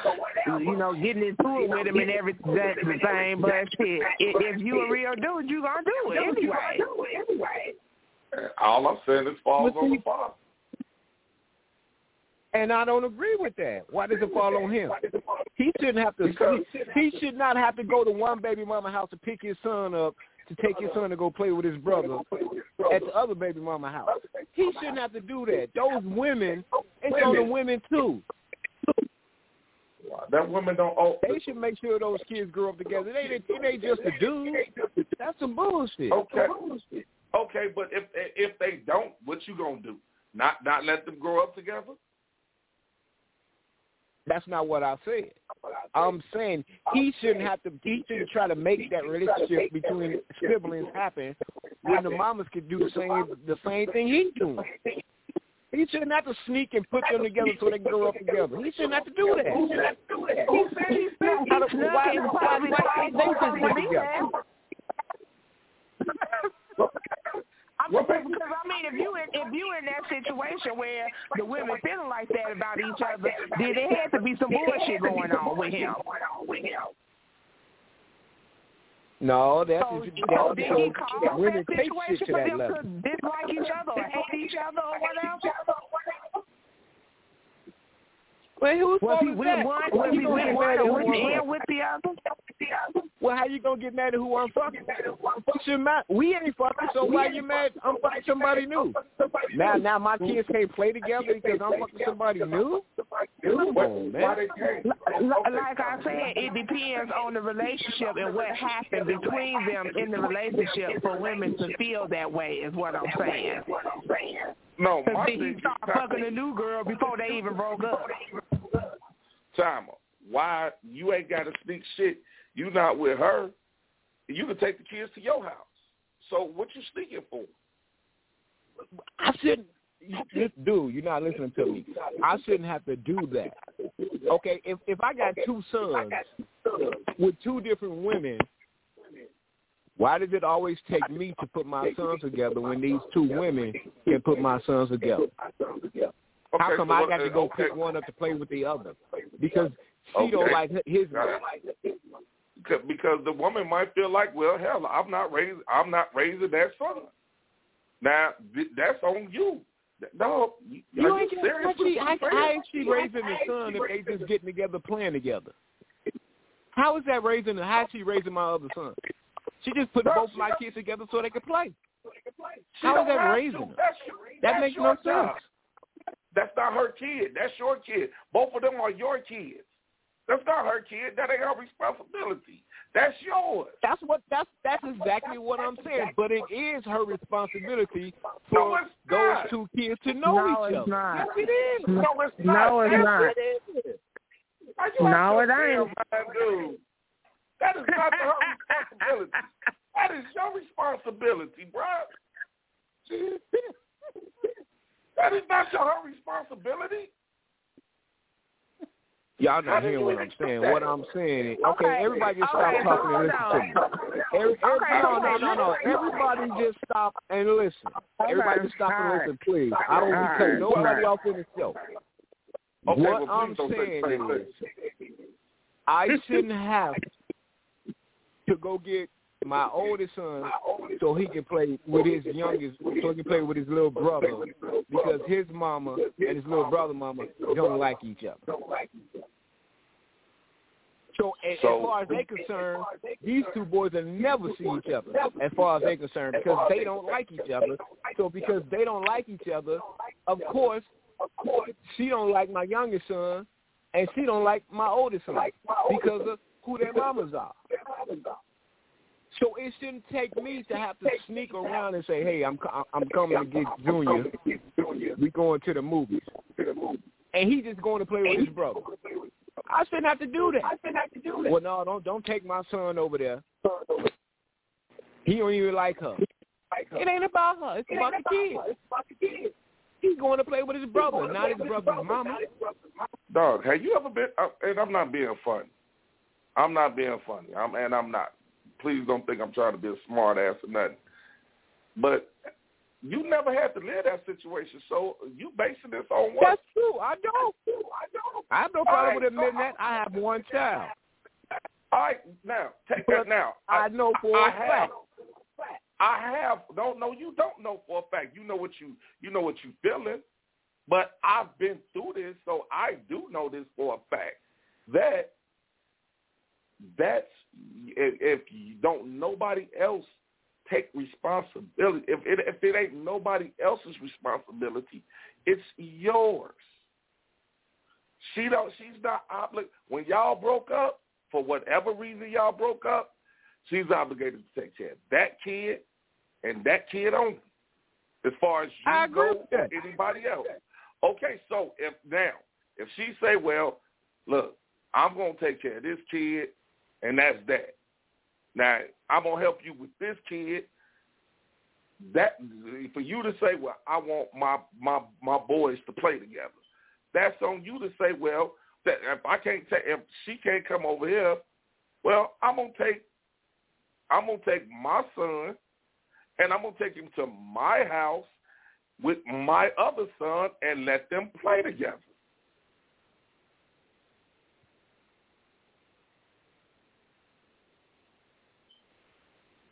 you know, getting into it with him and everything, that's the thing. But shit, if, if you a real dude, you gonna do it anyway. And all I'm saying is falls on the father. And I don't agree with that. Why does it fall on him? He shouldn't have to. He, he should not have to go to one baby mama house to pick his son up to take his son to go play with his brother at the other baby mama house. He shouldn't have to do that. Those women, it's on the women too. That woman don't owe. They should make sure those kids grow up together. They it ain't just a dude. That's some bullshit. Okay. Okay, but if if they don't, what you gonna do? Not not let them grow up together? That's not what I said. I'm saying he shouldn't have to. He shouldn't try to make that relationship between siblings happen when the mamas could do the same the same thing he's doing. He shouldn't have to sneak and put them together so they can grow up together. He shouldn't have to do that. He said he snuck Why- he snuck why- and why- probably why thought can't both they of just them get were together? I'm just saying, because I mean, if you in, if you in that situation where the women feeling like that about each other, then there had to be some bullshit going on with him. No, that's So, that's so did he cause that take situation for that them to dislike each other or hate each other or whatever? Well, who's Was fault is with that? one? How Was you gonna get one mad at or who with I'm and fucking? with the other? Well, how you gonna get mad at who I'm fucking? Shouldn't. We ain't fucking, so why you mad? I'm fucking somebody new. Now, now my kids can't play together because I'm fucking somebody new. Come on, man. they can't? Li- Like I said, it depends on the relationship and what happened between them in the relationship for women to feel that way is what I'm saying. No, Because my he thing started fucking a new girl before they even broke up. Timer. Why you ain't got to sneak shit? You not with her. You can take the kids to your house. So what you sneaking for? I shouldn't. This dude, you're not listening to me. I shouldn't have to do that. Okay, if if I got two sons with two different women, why does it always take me to put my sons together when these two women can put my sons together? How come so I got to uh, go okay. pick one up to play with the other? Because she don't like his. Uh, because- Because the woman might feel like, well, hell, I'm not raising, I'm not raising that son. Now that's on you. No, you, You ain't you got, serious? how, she, your how, friend? ain't she raising the son if they just getting together playing together? How is that raising? How is she raising my other son? She just put No, both she my kids together so they could play. She How don't is that raising them? That's That that's makes no job. sense. That's not her kid. That's your kid. Both of them are your kids. That's not her kid. That ain't her responsibility. That's yours. That's what that's that's exactly what I'm saying. But it is her responsibility for it's those two kids to know No, each it's other. not. Yes, it is. No, it's not. No, it's Yes, not. it is. No, it ain't. dude? That is not her responsibility. That is your responsibility, bro. that is not your her responsibility. Y'all not hearing you what I'm saying. What I'm saying is, okay, Okay, everybody just okay, stop talking and listen hold to me. Every, every, Okay, no, no, no, no. Everybody just stop and listen. Everybody just stop and listen, please. I don't want to cut Alright, nobody alright. off in the show. Okay, what well, I'm please don't say saying is, I shouldn't have to go get my oldest son so he can play with his youngest, so he can play with his little brother because his mama and his little brother mama don't like each other. So, as, So- as far as they're concerned, these two boys will never see each other. As far as they're concerned, because they don't like each other. So, because they don't like each other, of course, she don't like my youngest son, and she don't like my oldest son because of who their mamas are. So it shouldn't take me to have to sneak around and say, "Hey, I'm I'm coming to get Junior. We going to the movies," and he just going to play with his brother. I shouldn't have to do that. I shouldn't have to do that. Well, no, don't don't take my son over there. He don't even like her. It ain't about her. It's about the kid. He's going to play with his brother, not his brother's mama. Dog, have you ever been? Uh, and I'm not being funny. I'm not being funny. I'm and I'm not. Please don't think I'm trying to be a smart ass or nothing. But you never had to live that situation, so you basing this on what? That's true. I don't. I know. I have no problem with admitting that. I have one child. All right, now take But that now. I know for I a have. fact. I have. Don't know. You don't know for a fact. You know what you. You know what you feeling. But I've been through this, so I do know this for a fact that that's if, if you don't nobody else take responsibility. If it if it ain't nobody else's responsibility, it's yours. She don't. She's not obligated. When y'all broke up, for whatever reason y'all broke up, she's obligated to take care of that kid and that kid only. As far as you go, with that. or anybody else. Okay, so if now if she say, well, look, I'm gonna take care of this kid, and that's that. Now I'm gonna help you with this kid. that for you to say, well, I want my my my boys to play together. That's on you to say, well, that if I can't take if she can't come over here, well, I'm gonna take I'm gonna take my son and I'm gonna take him to my house with my other son and let them play together.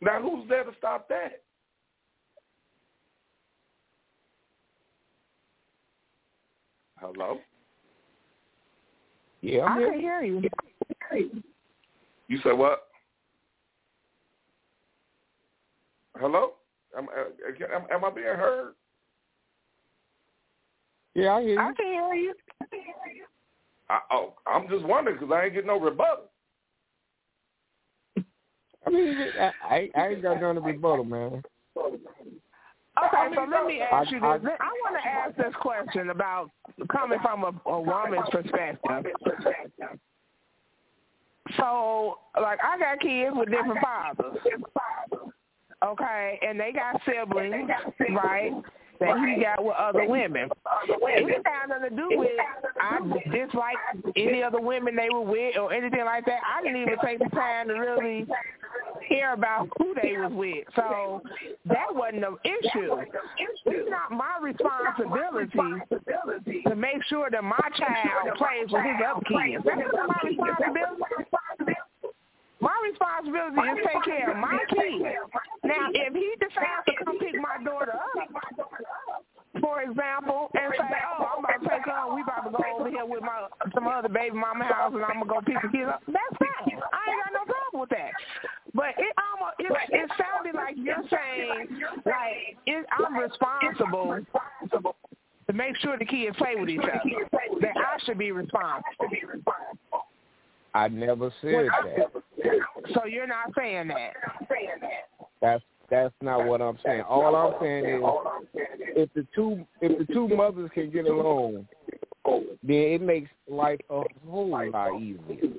Now, who's there to stop that? Hello? Yeah, I'm I here. can hear you. You said what? Hello? Am, uh, am, am I being heard? Yeah, I hear you. I can hear you. I, oh, I'm just wondering because I ain't getting no rebuttal. I mean, I, I, I ain't got nothing to rebuttal, man. Okay, so let me ask I- you I- this. I want to ask this question about coming from a, a woman's perspective. So, like, I got kids with different fathers. Okay, and they got siblings, right? That he got with other women. It had nothing to do with I dislike any other women they were with or anything like that. I didn't even take the time to really care about who they was with. So that wasn't an issue. It's not my responsibility to make sure that my child plays with his other kids. That's my responsibility. My responsibility is take care of my kids. Now, if he decides to come pick my daughter up, for example, and say, "Oh, I'm about to take her, we about to go over here with my some other baby mama house, and I'm gonna go pick the kids up," that's fine. I ain't got no problem with that. But it almost it, it sounded like you're saying like it, I'm responsible to make sure the kids play with each other. That I should be responsible. I never said that. So you're not saying that. That's that's not what I'm saying. All I'm saying is, if the two if the two mothers can get along, then it makes life a whole lot easier.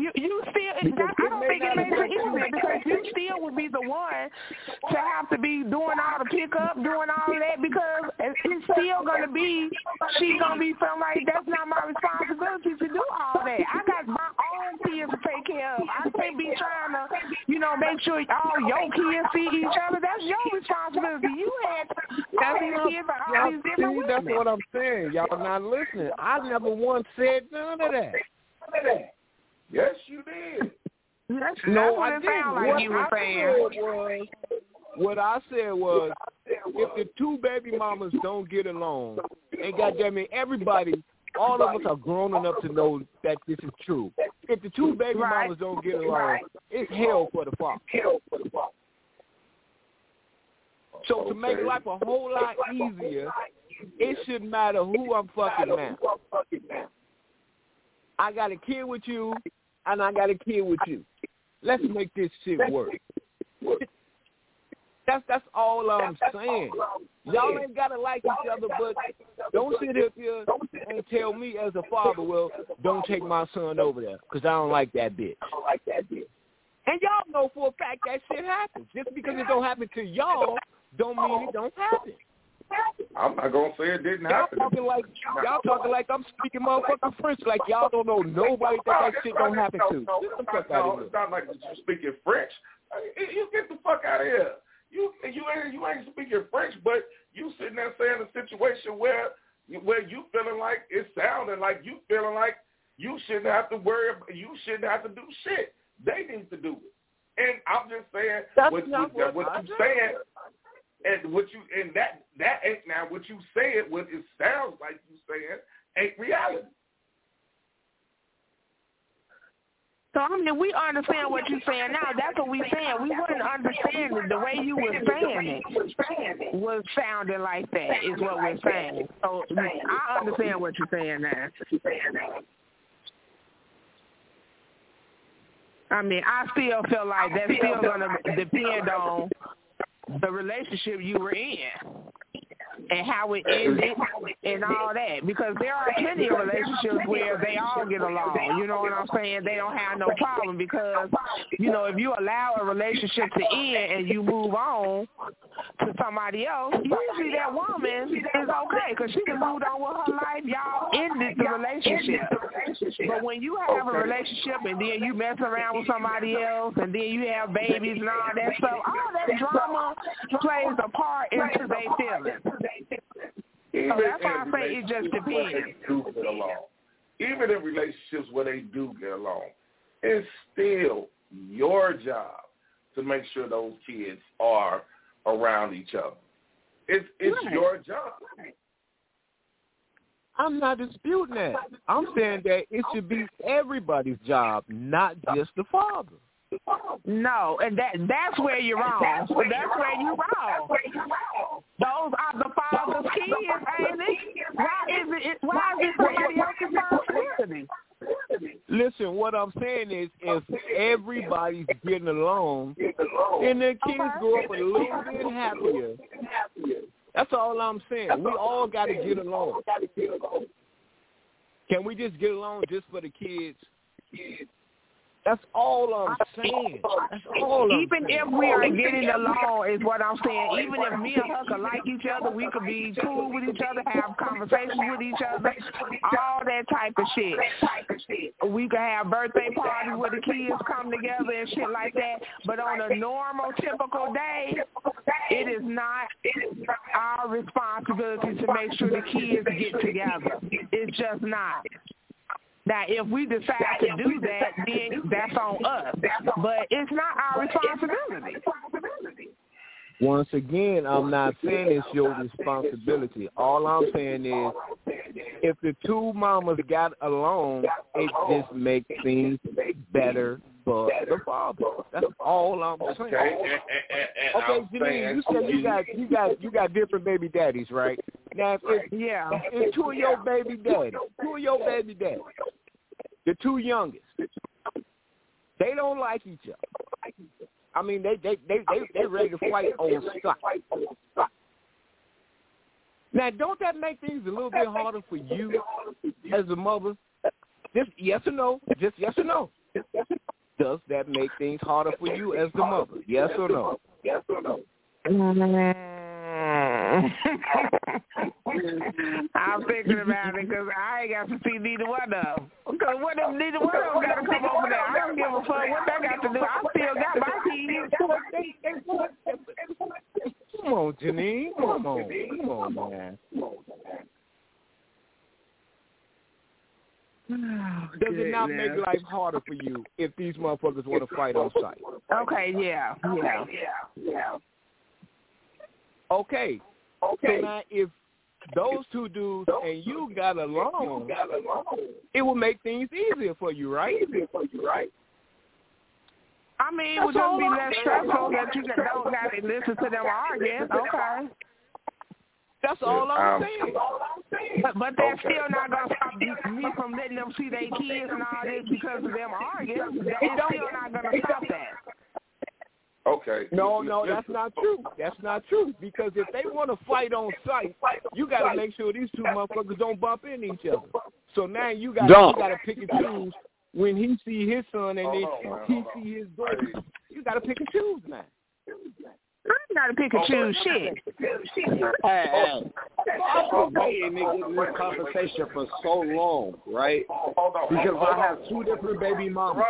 You you still that, I don't think it makes it easier because you still would be the one to have to be doing all the pickup, doing all of that because it's still gonna be she gonna be feeling like that's not my responsibility to do all that. I got my own kids to take care of. I can't be trying to, you know, make sure all your kids see each other. That's your responsibility. You had all these kids by all these different see, that's what I'm saying. Y'all not listening. I never once said none of that. none of that. Yes, you did. That's, No, what I didn't. like what you were I saying. said was, what I said was, if the two baby mamas don't get along, and goddamn it, everybody, all of us are grown enough to know that this is true. If the two baby Right. mamas don't get along, it's hell for the father. Hell for the father. So to make life a whole lot easier, it shouldn't matter who I'm fucking now. I got a kid with you, and I got a kid with you. Let's make this shit work. That's that's all I'm saying. Y'all ain't gotta like each other, but don't sit up here and tell me as a father, well, don't take my son over there because I don't like that bitch. And y'all know for a fact that shit happens. Just because it don't happen to y'all, don't mean it don't happen. I'm not gonna say it didn't Y'all happen. talking like y'all talking like I'm speaking motherfucking French, like y'all don't know nobody that that shit don't happen to. Get the fuck out No, it's not like you're speaking French. You you get the fuck out of here. You you ain't you ain't speaking French, but you sitting there saying a situation where where you feeling like it sounding like you feeling like you shouldn't have to worry. ab- You shouldn't have to do shit. They need to do it. And I'm just saying That's what, not what, what what I you said. saying. And what you and that that ain't now what you saying. What it sounds like you saying ain't reality. So I mean, we understand what you're saying now. That's what we're saying. We wouldn't understand it the way you were saying it was sounding like that. Is what we're saying. So I understand what you're saying now. I mean, I still feel like that's still gonna depend on the relationship you were in. and how it ended and all that. Because there are plenty of relationships where they all get along. You know what I'm saying? They don't have no problem because, you know, if you allow a relationship to end and you move on to somebody else, usually that woman is okay because she can move on with her life. Y'all ended the relationship. But when you have a relationship and then you mess around with somebody else and then you have babies and all that stuff, all that drama plays a part into their feelings. Even So that's why I say it just depends. They do get along. Even in relationships where they do get along, it's still your job to make sure those kids are around each other. It's it's Right. your job. I'm not disputing that. I'm saying that it should be everybody's job, not just the father. No, and that that's where you're wrong. That's where you're wrong. Those are the father's kids, ain't it? Why is it? Why is it somebody else's responsibility? Listen, what I'm saying is, if everybody's getting along, then their kids grow up a little bit happier. That's all I'm saying. We all got to get along. Can we just get along just for the kids? That's all I'm saying. That's all I'm Even saying. if we are getting along, is what I'm saying. Even if me and her could like each other, we could be cool with each other, have conversations with each other, all that type of shit. We could have birthday parties where the kids come together and shit like that. But on a normal, typical day, it is not our responsibility to make sure the kids get together. It's just not. Now, if we decide to do that, then that's on us. But it's not our responsibility. Once again, I'm not saying it's your responsibility. All I'm saying is, if the two mamas got along, it just makes things better for the father. That's all I'm saying. Okay, and, and, and, Okay, Janine, you said you got you got you got different baby daddies, right? Now, if it's, Yeah. if two of your baby daddies, two of your baby daddies, the two youngest, they don't like each other. I mean, they they they they they ready to fight on sight. Now, don't that make things a little bit harder for you as a mother? Just yes or no? Just yes or no? Does that make things harder for you as the mother? Yes or no? Yes or no? Mm. I'm thinking about it because I ain't got to see neither one of them. Because what if neither one of them got to come over there? I don't give a fuck what they got to do. I still got my kids. Come on, Janine. Come on. Come on, man. Does it not make life harder for you if these motherfuckers want to fight on sight? Okay, yeah, yeah, yeah. yeah. Okay. So now if those two dudes and you got along, it will make things easier for you, right? easier for you, right? I mean, it would just be less stressful that you don't got to listen to them arguing. Okay. That's all I'm Um, saying. But, but that's Okay. still not going to stop me me from letting them see their kids and all this because of them arguing. That- It's still not going to stop that. Okay. No, no, that's not true. That's not true. Because if they want to fight on sight, you got to make sure these two motherfuckers don't bump into each other. So now you got Don't. you got to pick and choose when he see his son and then Hold on, man, he on. see his daughter. You got to pick and choose now. I ain't got to pick and oh, choose shit. Hey, hey. I've been waiting to get this conversation for so long, right? Because I have two different baby mamas.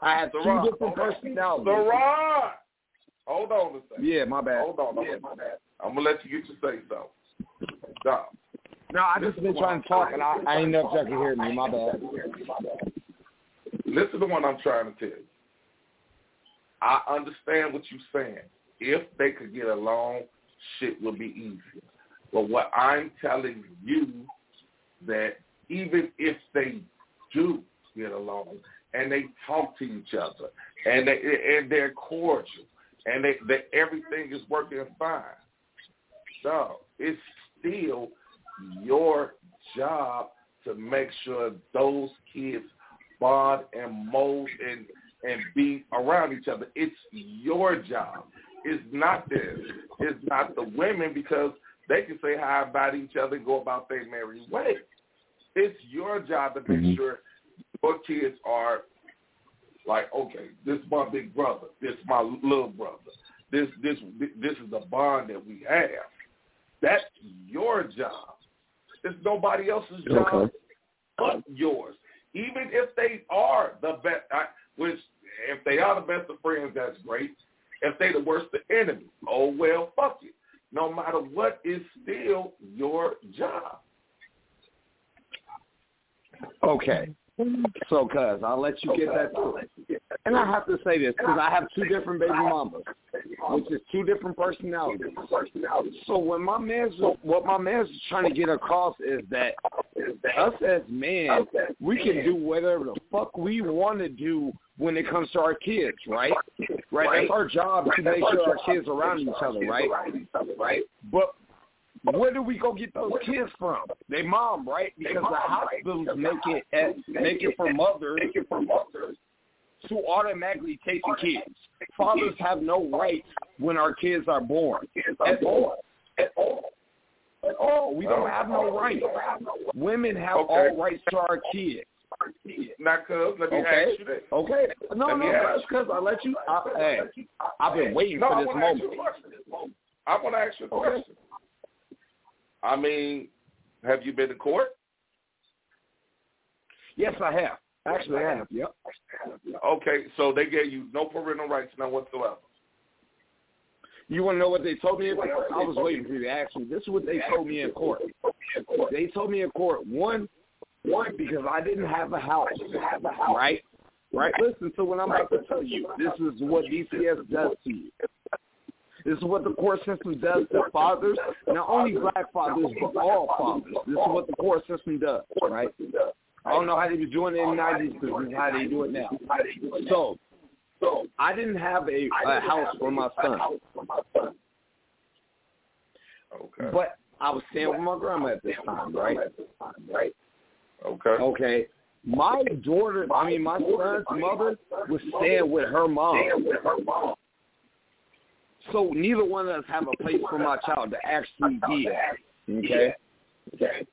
I have two different personalities. The Ron. Hold on a second. Yeah, my bad. Hold on. I'm, I'm gonna let you get your say so. Stop. No, I just been trying to talk and I, I ain't know if y'all can hear me. My bad. Listen to what I'm trying to tell you. I understand what you're saying. If they could get along, shit would be easier. But what I'm telling you that even if they do get along and they talk to each other and they and they're cordial and they, everything is working fine, so it's still your job to make sure those kids bond and mold and and be around each other. It's your job. It's not theirs. It's not the women because They can say hi about each other and go about their merry way. It's your job to make Mhm. sure your kids are like, okay, this is my big brother, this is my little brother, this this this is the bond that we have. That's your job. It's nobody else's job Okay. but yours. Even if they are the best, I, which if they are the best of friends, that's great. If they the worst of enemy, oh well, fuck it. No matter what, it's still your job. Okay. So, cuz, I'll let you get that. And I have to say this because I have two different baby mamas, which is two different personalities. So when my man's what my man's trying to get across is that us as men, we can do whatever the fuck we want to do when it comes to our kids, right? Right. That's our job to make sure our kids are around each other, right? Right. But where do we go get those kids from? They mom, right? Because the hospitals make it at, make it for mothers to automatically take the kids. Fathers have no rights when our kids are born at all. At all. At all. We don't have no rights. Women have Okay. all rights to our kids. Now, cuz, let me Okay. ask you. Okay. No, Let no, that's because I let you. I, hey, I've been waiting No, for this want to ask moment. you a question. I want to ask you a Okay. question. I mean, have you been to court? Yes, I have. Actually, I have. Yep. Okay, so they gave you no parental rights none whatsoever. You want to know what they told me? I was waiting for you to ask me. This is what they told me in court. They told me in court one, one because I didn't have a house, right? Right. Listen to what I'm about to tell you. This is what DCS does to you. This is what the court system does to fathers, not only black fathers, but all fathers. This is what the court system does, right? I don't know how they were doing it in the 90s because this is how they do it now. So, I didn't have a, a house for my son. Okay. But I was staying with my grandma at this time, right? right? Okay. Okay. My daughter, I mean, my son's mother was staying with her mom. So neither one of us have a place for my child to actually be Okay. Okay.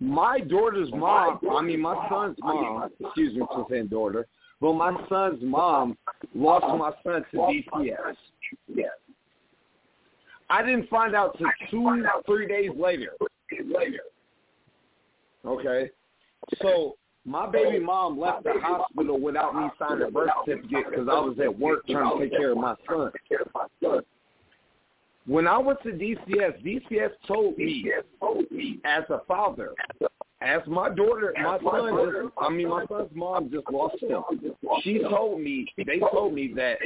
My daughter's mom, I mean, my son's mom, excuse me for saying daughter, but my son's mom lost my son to DCS. I didn't find out till two, three days later. later. Okay. So my baby mom left the hospital without me signing a birth certificate because I was at work trying to take care of my son. When I went to DCS, DCS told me as a father, as my daughter, my son, just, I mean my son's mom just lost him. She told me, they told me that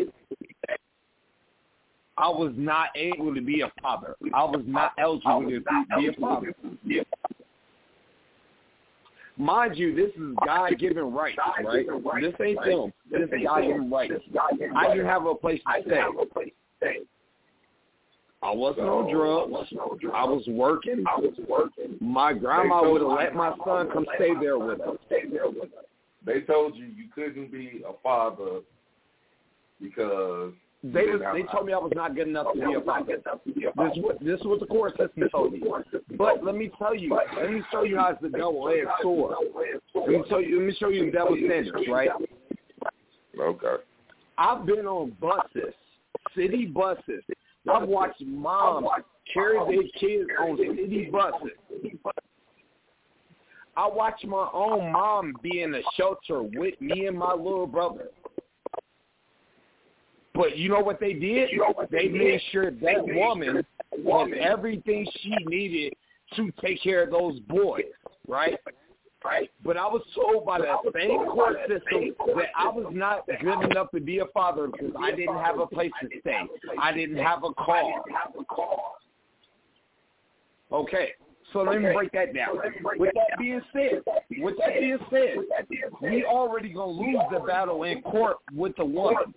I was not able to be a father. I was not eligible to be a father. Mind you, this is God-given rights, right? This ain't them. This is God-given rights. I didn't have a place to stay. I wasn't on drugs. I was working. I was working. My grandma would have let my son come stay there with us. They told you you couldn't be a father because They was, they told me I was not good enough to be a father. This was this is what the court system told me. But let me tell you, let me show you how it's the double-edged sword. Let me show you. Let me show you the double standards, right? Okay. I've been on buses, city buses. I've watched moms carry their kids on city buses. I watched my own mom be in a shelter with me and my little brother. But you know what they did? They made sure that woman had everything she needed to take care of those boys, right? Right. But I was told by that same court system that I was not good enough to be a father because I didn't have a place to stay. I didn't have a car. Okay. So let me break that down. With that being said, with that being said, we already gonna lose the battle in court with the woman.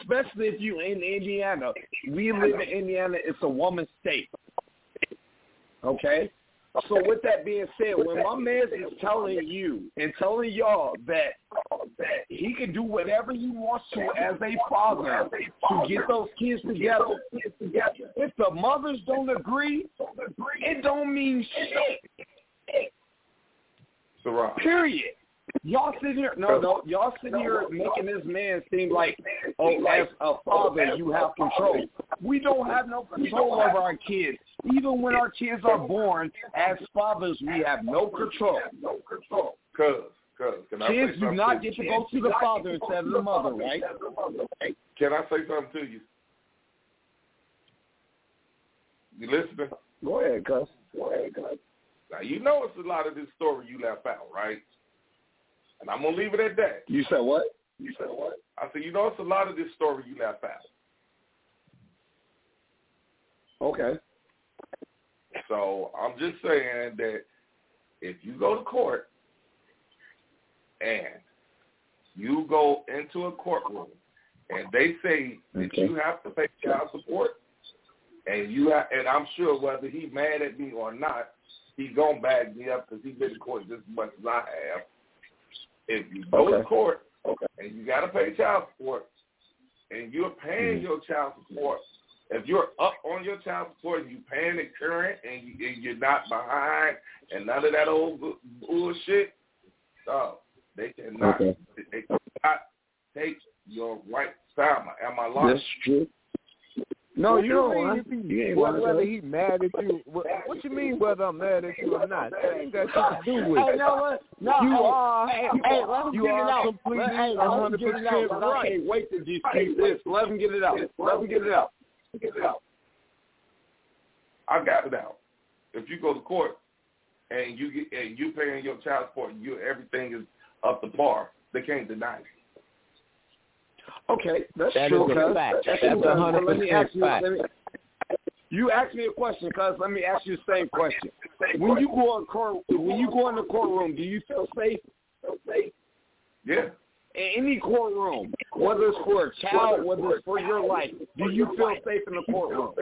Especially if you in Indiana. We live in Indiana, it's a woman's state. Okay? So with that being said, when my man is telling you and telling y'all that he can do whatever he wants to as a father to get those kids together, if the mothers don't agree, it don't mean shit. Period. Y'all sitting here, no, no, y'all sitting here making this man seem like, oh, as a father, you have control. We don't have no control over our kids. Even when our kids are born, as fathers, we have no control. No control. Cuz, cuz, can I Kids do not get to go to the father instead of the mother, right? Can I say something to you? You listening? Go ahead, cuz. Go ahead, cuz. Now you know it's a lot of this story you left out, right? And I'm gonna leave it at that. You said what? You said what? I said, you know, it's a lot of this story you left out. Okay. So I'm just saying that if you go to court and you go into a courtroom and they say that Okay. you have to pay child support, and you have, and I'm sure whether he's mad at me or not, he gonna back me up because he's been to court just as much as I have. If you go to court Okay. and you gotta pay child support, and you're paying Mm-hmm. your child support, if you're up on your child support and you're paying it current and, you, and you're not behind and none of that old bullshit, oh, they cannot, Okay. they cannot take your right time. Am I lying? That's true. No, What you don't mean want. if he- You ain't whether, whether he mad at you. What, what you mean whether I'm mad at you or not? That ain't got shit to do with Hey, it. no, what? No, You hey, are- Hey, hey, let him you get it out. completely Let, hey, let him get it out. 100% but I can't wait to dispute this. Let him get it out. Let him get it out. Get it out. I got it out. If you go to court and you get and you paying your child support, and you everything is up to par. They can't deny it. Okay, that's That true. is a fact. That's That's true, a hundred But let me percent ask you. fact. Let me, you asked me a question, cuz. Let me ask you the same question. When you go in court, when you go in the courtroom, do you feel safe? Yeah. In any courtroom, whether it's for a child, whether it's for your life, do you feel safe in the courtroom?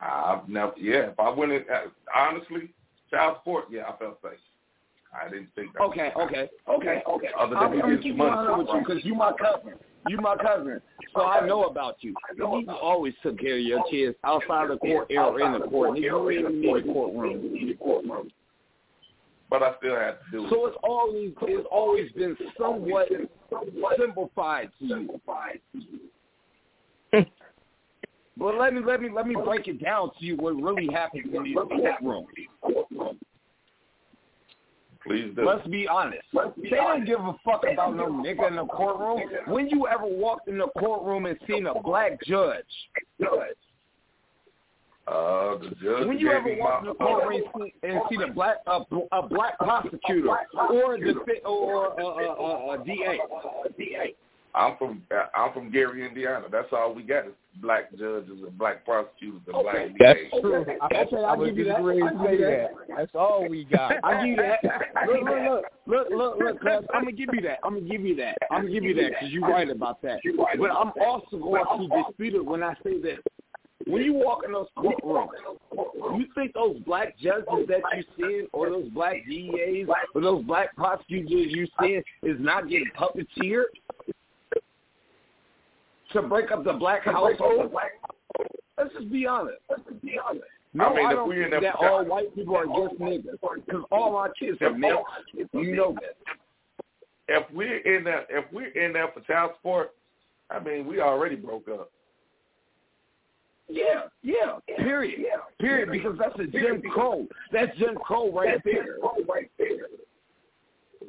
I've never. Yeah. If I went in, uh, honestly, child support. Yeah, I felt safe. I didn't think that. Okay, okay, okay, okay. Other than I'm, I'm getting keep money. honest with you because you my cousin. You my cousin, so I know about you. You always took care of your kids outside of the court or in the court. You didn't need a courtroom. But I still had to do it. So it's always it's always been somewhat simplified to you. But let me let me let me break it down to you what really happens in these courtrooms. Please do. Let's be honest. They don't give a fuck about no nigga in the courtroom. When you ever walked in the courtroom and seen a black judge? Uh, the judge When you ever me walk in the courtroom and see, and see the black a, a black prosecutor or a defi- or a, a, a, a DA? I'm from uh, I'm from Gary, Indiana. That's all we got is black judges and black prosecutors and black That's DAs. true. I, Okay, I I'll was give you just that. ready I'll to give say you that. that. That's all we got. I give you that. Look, look, look, look, look, look. Cuz I'm gonna give you that. I'm gonna give you that. I'm gonna give you that because you're right about that. But I'm also going to dispute it when I say that when you walk in those courtrooms, you think those black judges that you see or those black DAs or those black prosecutors you see is not getting puppeteered to break up the black household? Let's just be honest. Let's just be honest. No, I mean, I don't we think that- that all white people are just niggas because all our kids are males. You know that. If we're in that, if we're in that for child support, I mean, we already broke up. Yeah, yeah, period, Yeah, period, because that's a Jim Crow. That's Jim Crow right there.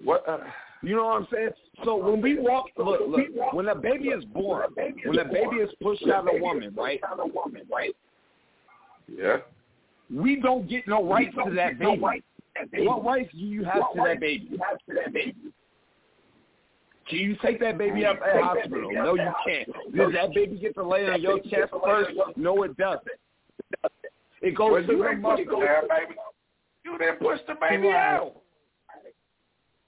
What? Uh, You know what I'm saying? So when we walk, look, look, when a baby is born, when a baby is pushed out of a woman, right? yeah. We don't get no rights to that baby. What rights do you have to that baby? Can you take that baby out of the hospital? No, you can't. Does that baby get to lay on your chest first? No, it doesn't. It goes to you the didn't mother. push the baby. You didn't push the baby out.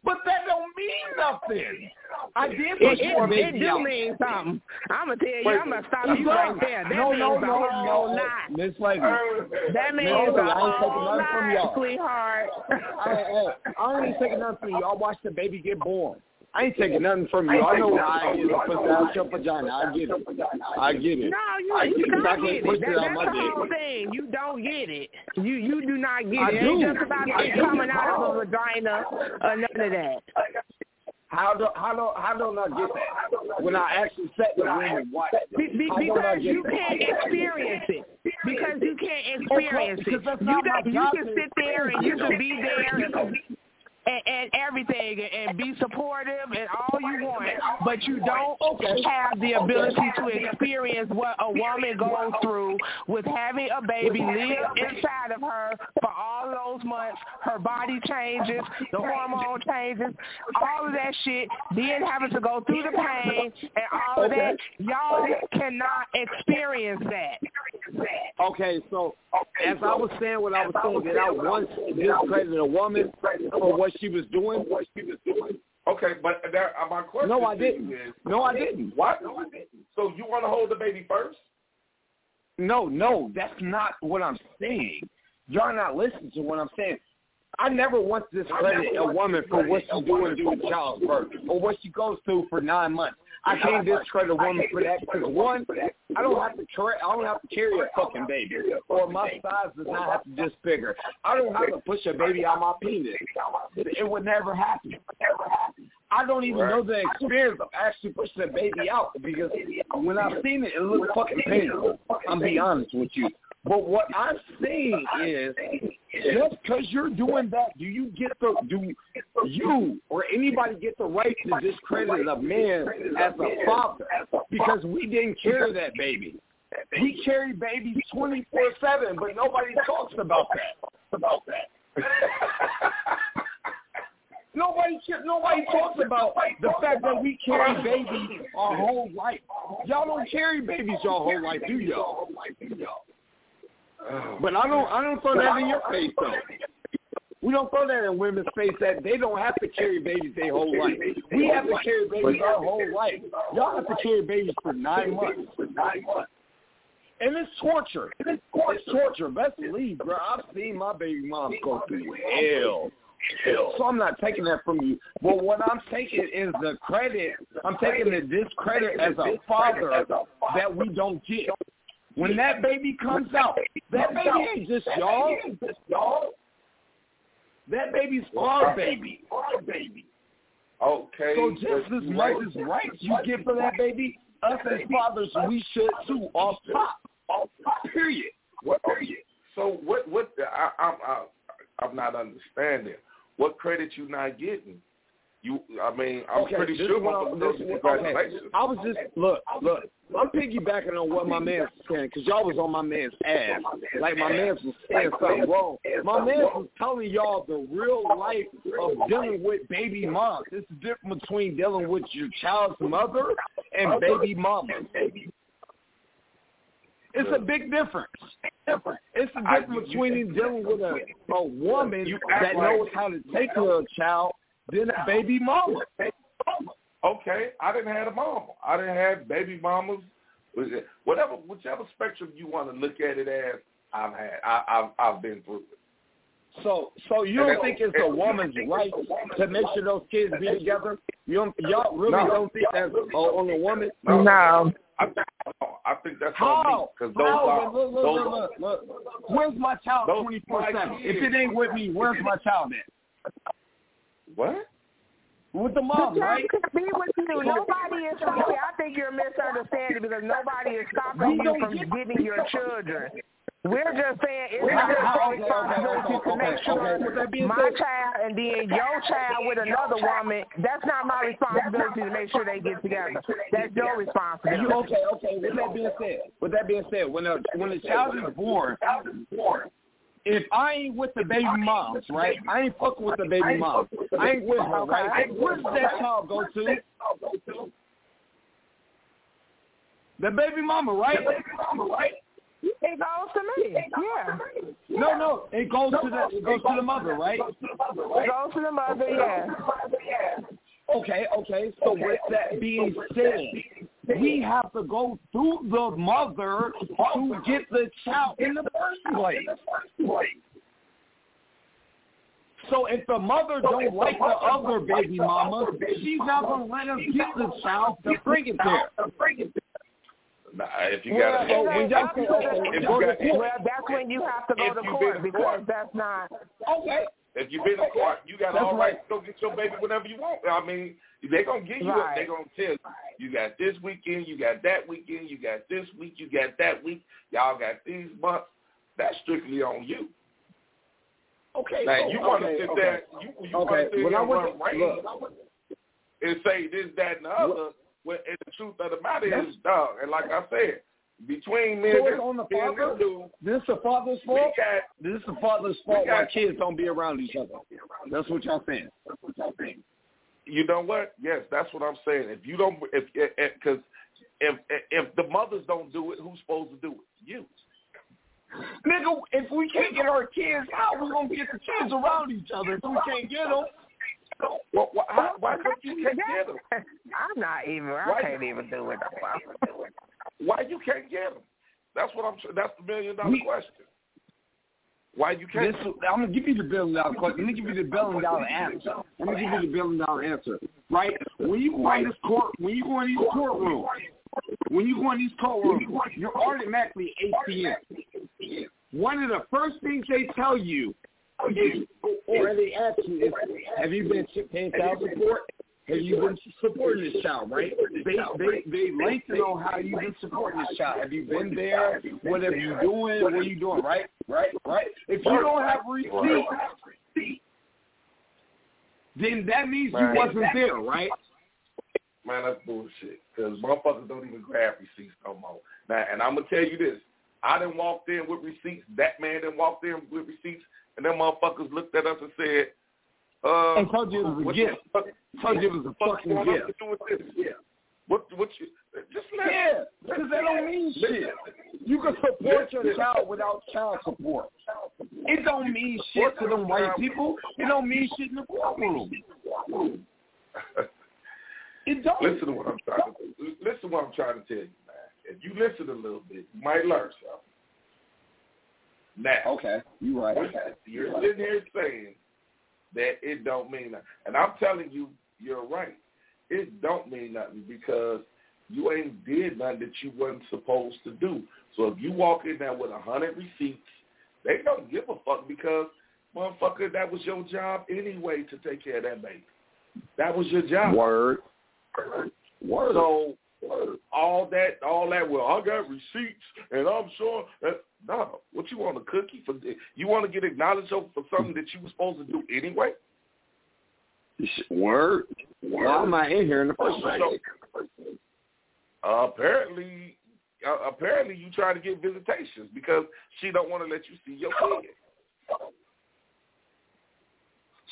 But that don't mean nothing. I did It, push it, more it baby do mean something. I'm gonna tell you. Wait, I'm gonna stop you right there. That no, means no, a no, whole no. lot. Miss Lady. That means No, a I whole lot, y'all. sweetheart. Hey, hey, I ain't taking nothing from. Y'all watch the baby get born. I ain't taking nothing from you. I know how I get it out your vagina. I get it. I get it. No, you, I you it. Don't get it. That, that's my the whole dick. thing. You don't get it. You you do not get I it. It ain't just about it coming out of a vagina or none of that. How do how do how don't I get that when I actually sat with women watch? Be, be, I because you that? can't experience it. Because you can't experience it. You don't, you can sit there and you can be there and, and everything and, and be supportive and all you want, but you don't have the ability to experience what a woman goes through with having a baby live inside of her for all those months. Her body changes, the hormone changes, all of that shit. Then having to go through the pain and all of that. Y'all cannot experience that. Okay, so as I was saying what I was saying, did I once discredit a woman for what she was doing? What she was doing. Okay, but there, uh, my question No, I didn't. is, No, I didn't. what? No, I didn't. So you want to hold the baby first? No, no, that's not what I'm saying. Y'all not listening to what I'm saying. I never once discredit a woman for what she's doing during childbirth or what she goes through for nine months. I can't discredit a woman for that because one, I don't have to carry, I don't have to carry a fucking baby, or my size does not have to disfigure. I don't have to push a baby out my penis. It would never happen. I don't even know the experience of actually pushing a baby out because when I've seen it, it looks fucking painful. I'm be honest with you. But what I'm saying is, just because you're doing that, do you get the do you or anybody get the right to discredit a man as a father because we didn't carry that baby? We carry babies twenty four seven, but nobody talks about that. About that. Nobody, nobody talks about the fact that we carry babies our whole life. Y'all don't carry babies your whole life, do y'all? But I don't, I don't throw that in your face though. We don't throw that in women's face that they don't have to carry babies their whole life. We have to carry babies our whole life. Y'all have to carry babies for nine months. And it's torture. It's torture. Best believe, bro. I've seen my baby moms go through hell. So I'm not taking that from you. But what I'm taking is the credit. I'm taking the discredit as a father that we don't get. When that baby comes out, that baby ain't just y'all. That baby's our baby. Our baby. Okay. So just as much as rights you get for that baby, us as fathers, we should too. Off top. Off top. Period. What, period. so what? What? I, I'm I, I'm not understanding. What credit you not getting? You, I mean, I'm Okay, pretty sure is what I'm- this congratulations. okay. I was just look, look. I'm piggybacking on what my man's saying because y'all was on my man's ass. Like my man's was saying something wrong. My man was telling y'all the real life of dealing with baby moms. It's the difference between dealing with your child's mother and baby mama. It's a big difference. It's the difference between dealing with a, a woman that knows how to take care of a child than a baby mama. Okay, I didn't have a mama. I didn't have baby mamas. Whatever, whichever spectrum you want to look at it as, I've had. I, I've I've been through it. So, so you don't think it's a woman's right to make sure those kids be together? You don't, y'all really No. don't think that's on a woman? No. I think, I think that's on me How? because those How? are Look, look, those. look, look, look. Where's my child twenty four seven? If it ain't with me, where's my child at? What? With the The mom, child right? could be with you. Oh. Nobody is stopping. I think you're misunderstanding because nobody is stopping you from giving your children. We're just saying it's How- your how- okay, responsibility okay, to make sure okay. With that being my said- child and then your child with another woman. That's not my responsibility to make sure they get together. That's your responsibility. You, okay, okay. With that being said, with that being said, when a when a child is born, if I ain't with the baby moms, right? I ain't fucking with the baby mom. I ain't with her, right? Where's that child go to? The baby mama, right? It goes to me. Yeah. No, no, it goes to the it goes to the mother, right? It goes to the mother. Yeah. Okay, okay. So with that being said, we have to go through the mother to get the child in the first place. So if the mother don't like the other baby mama, she's not gonna let us get the child to bring it there. Nah, if you got and to then we don't after say, that- okay, if well, you got- well, that's when you have to go to you've court because court- that's not. Okay. If you've been in court, you got That's all right. right to go get your baby whenever you want. I mean, they're gonna give you. A, Right. they're gonna tell you. You got this weekend. You got that weekend. You got this week. You got that week. Y'all got these months. That's strictly on you. Okay. So- you want to okay, sit okay. there. You, you Okay, want to sit when there I and run look. and say this, that, and the other. When and the truth of the matter is, dog. And like I said, between me So and on the father? this dude, This the father's fault. got This is the father's fault why kids don't be around each other. That's what y'all saying. That's what y'all saying. You know what? Yes, that's what I'm saying. If you don't, if because if, if if the mothers don't do it, who's supposed to do it? You. Nigga, if we can't get our kids out, we gonna get the kids around each other. If we can't get them, Well, why, how- why come you can't get them? I'm not even. I Why- can't even do it. Why you can't get them? That's what I'm. That's the million dollar We- question. Why you can't? this, I'm gonna give you the billion dollar question. Let me give you the billion dollar answer. Let me give you the billion dollar answer. Right? When you go in this court, when you go in these courtrooms, when you go in these courtrooms, you're automatically ATM. One of the first things they tell you or they ask you is, have you been paying child support? Have you been supporting this child, right? They they they like to know how you've been supporting this child. Have you been there? What are you doing? What are you doing, right? Right? Right? If you don't have receipts, then that means you wasn't there, right? Man, that's bullshit. Because motherfuckers don't even grab receipts no more. Now, and I'm gonna tell you this: I didn't walk in with receipts. That man didn't walk in with receipts, and them motherfuckers looked at us and said, "Uh, And told you it was a gift. the Told you it was a fucking gift. to do with this? Yeah. What? What you? Just let. Yeah, because that don't mean shit. You can support your child without child support. It don't mean shit to them white people. It don't mean shit in the courtroom. It don't. listen to what I'm trying to listen to what I'm trying to tell you, man. If you listen a little bit, you might learn something. Now, Okay, you right. you're sitting here saying that it don't mean nothing, and I'm telling you, you're right. It don't mean nothing because you ain't did nothing that you wasn't supposed to do. So if you walk in there with a hundred receipts, they don't give a fuck because motherfucker, that was your job anyway to take care of that baby. That was your job. Word. Word. So all that, all that. Well, I got receipts, and I'm sure that no. What you want a cookie for? You want to get acknowledged for something that you were supposed to do anyway? Word. Why am I in here in the first place? Uh, apparently, uh, apparently you try to get visitations because she don't want to let you see your kid.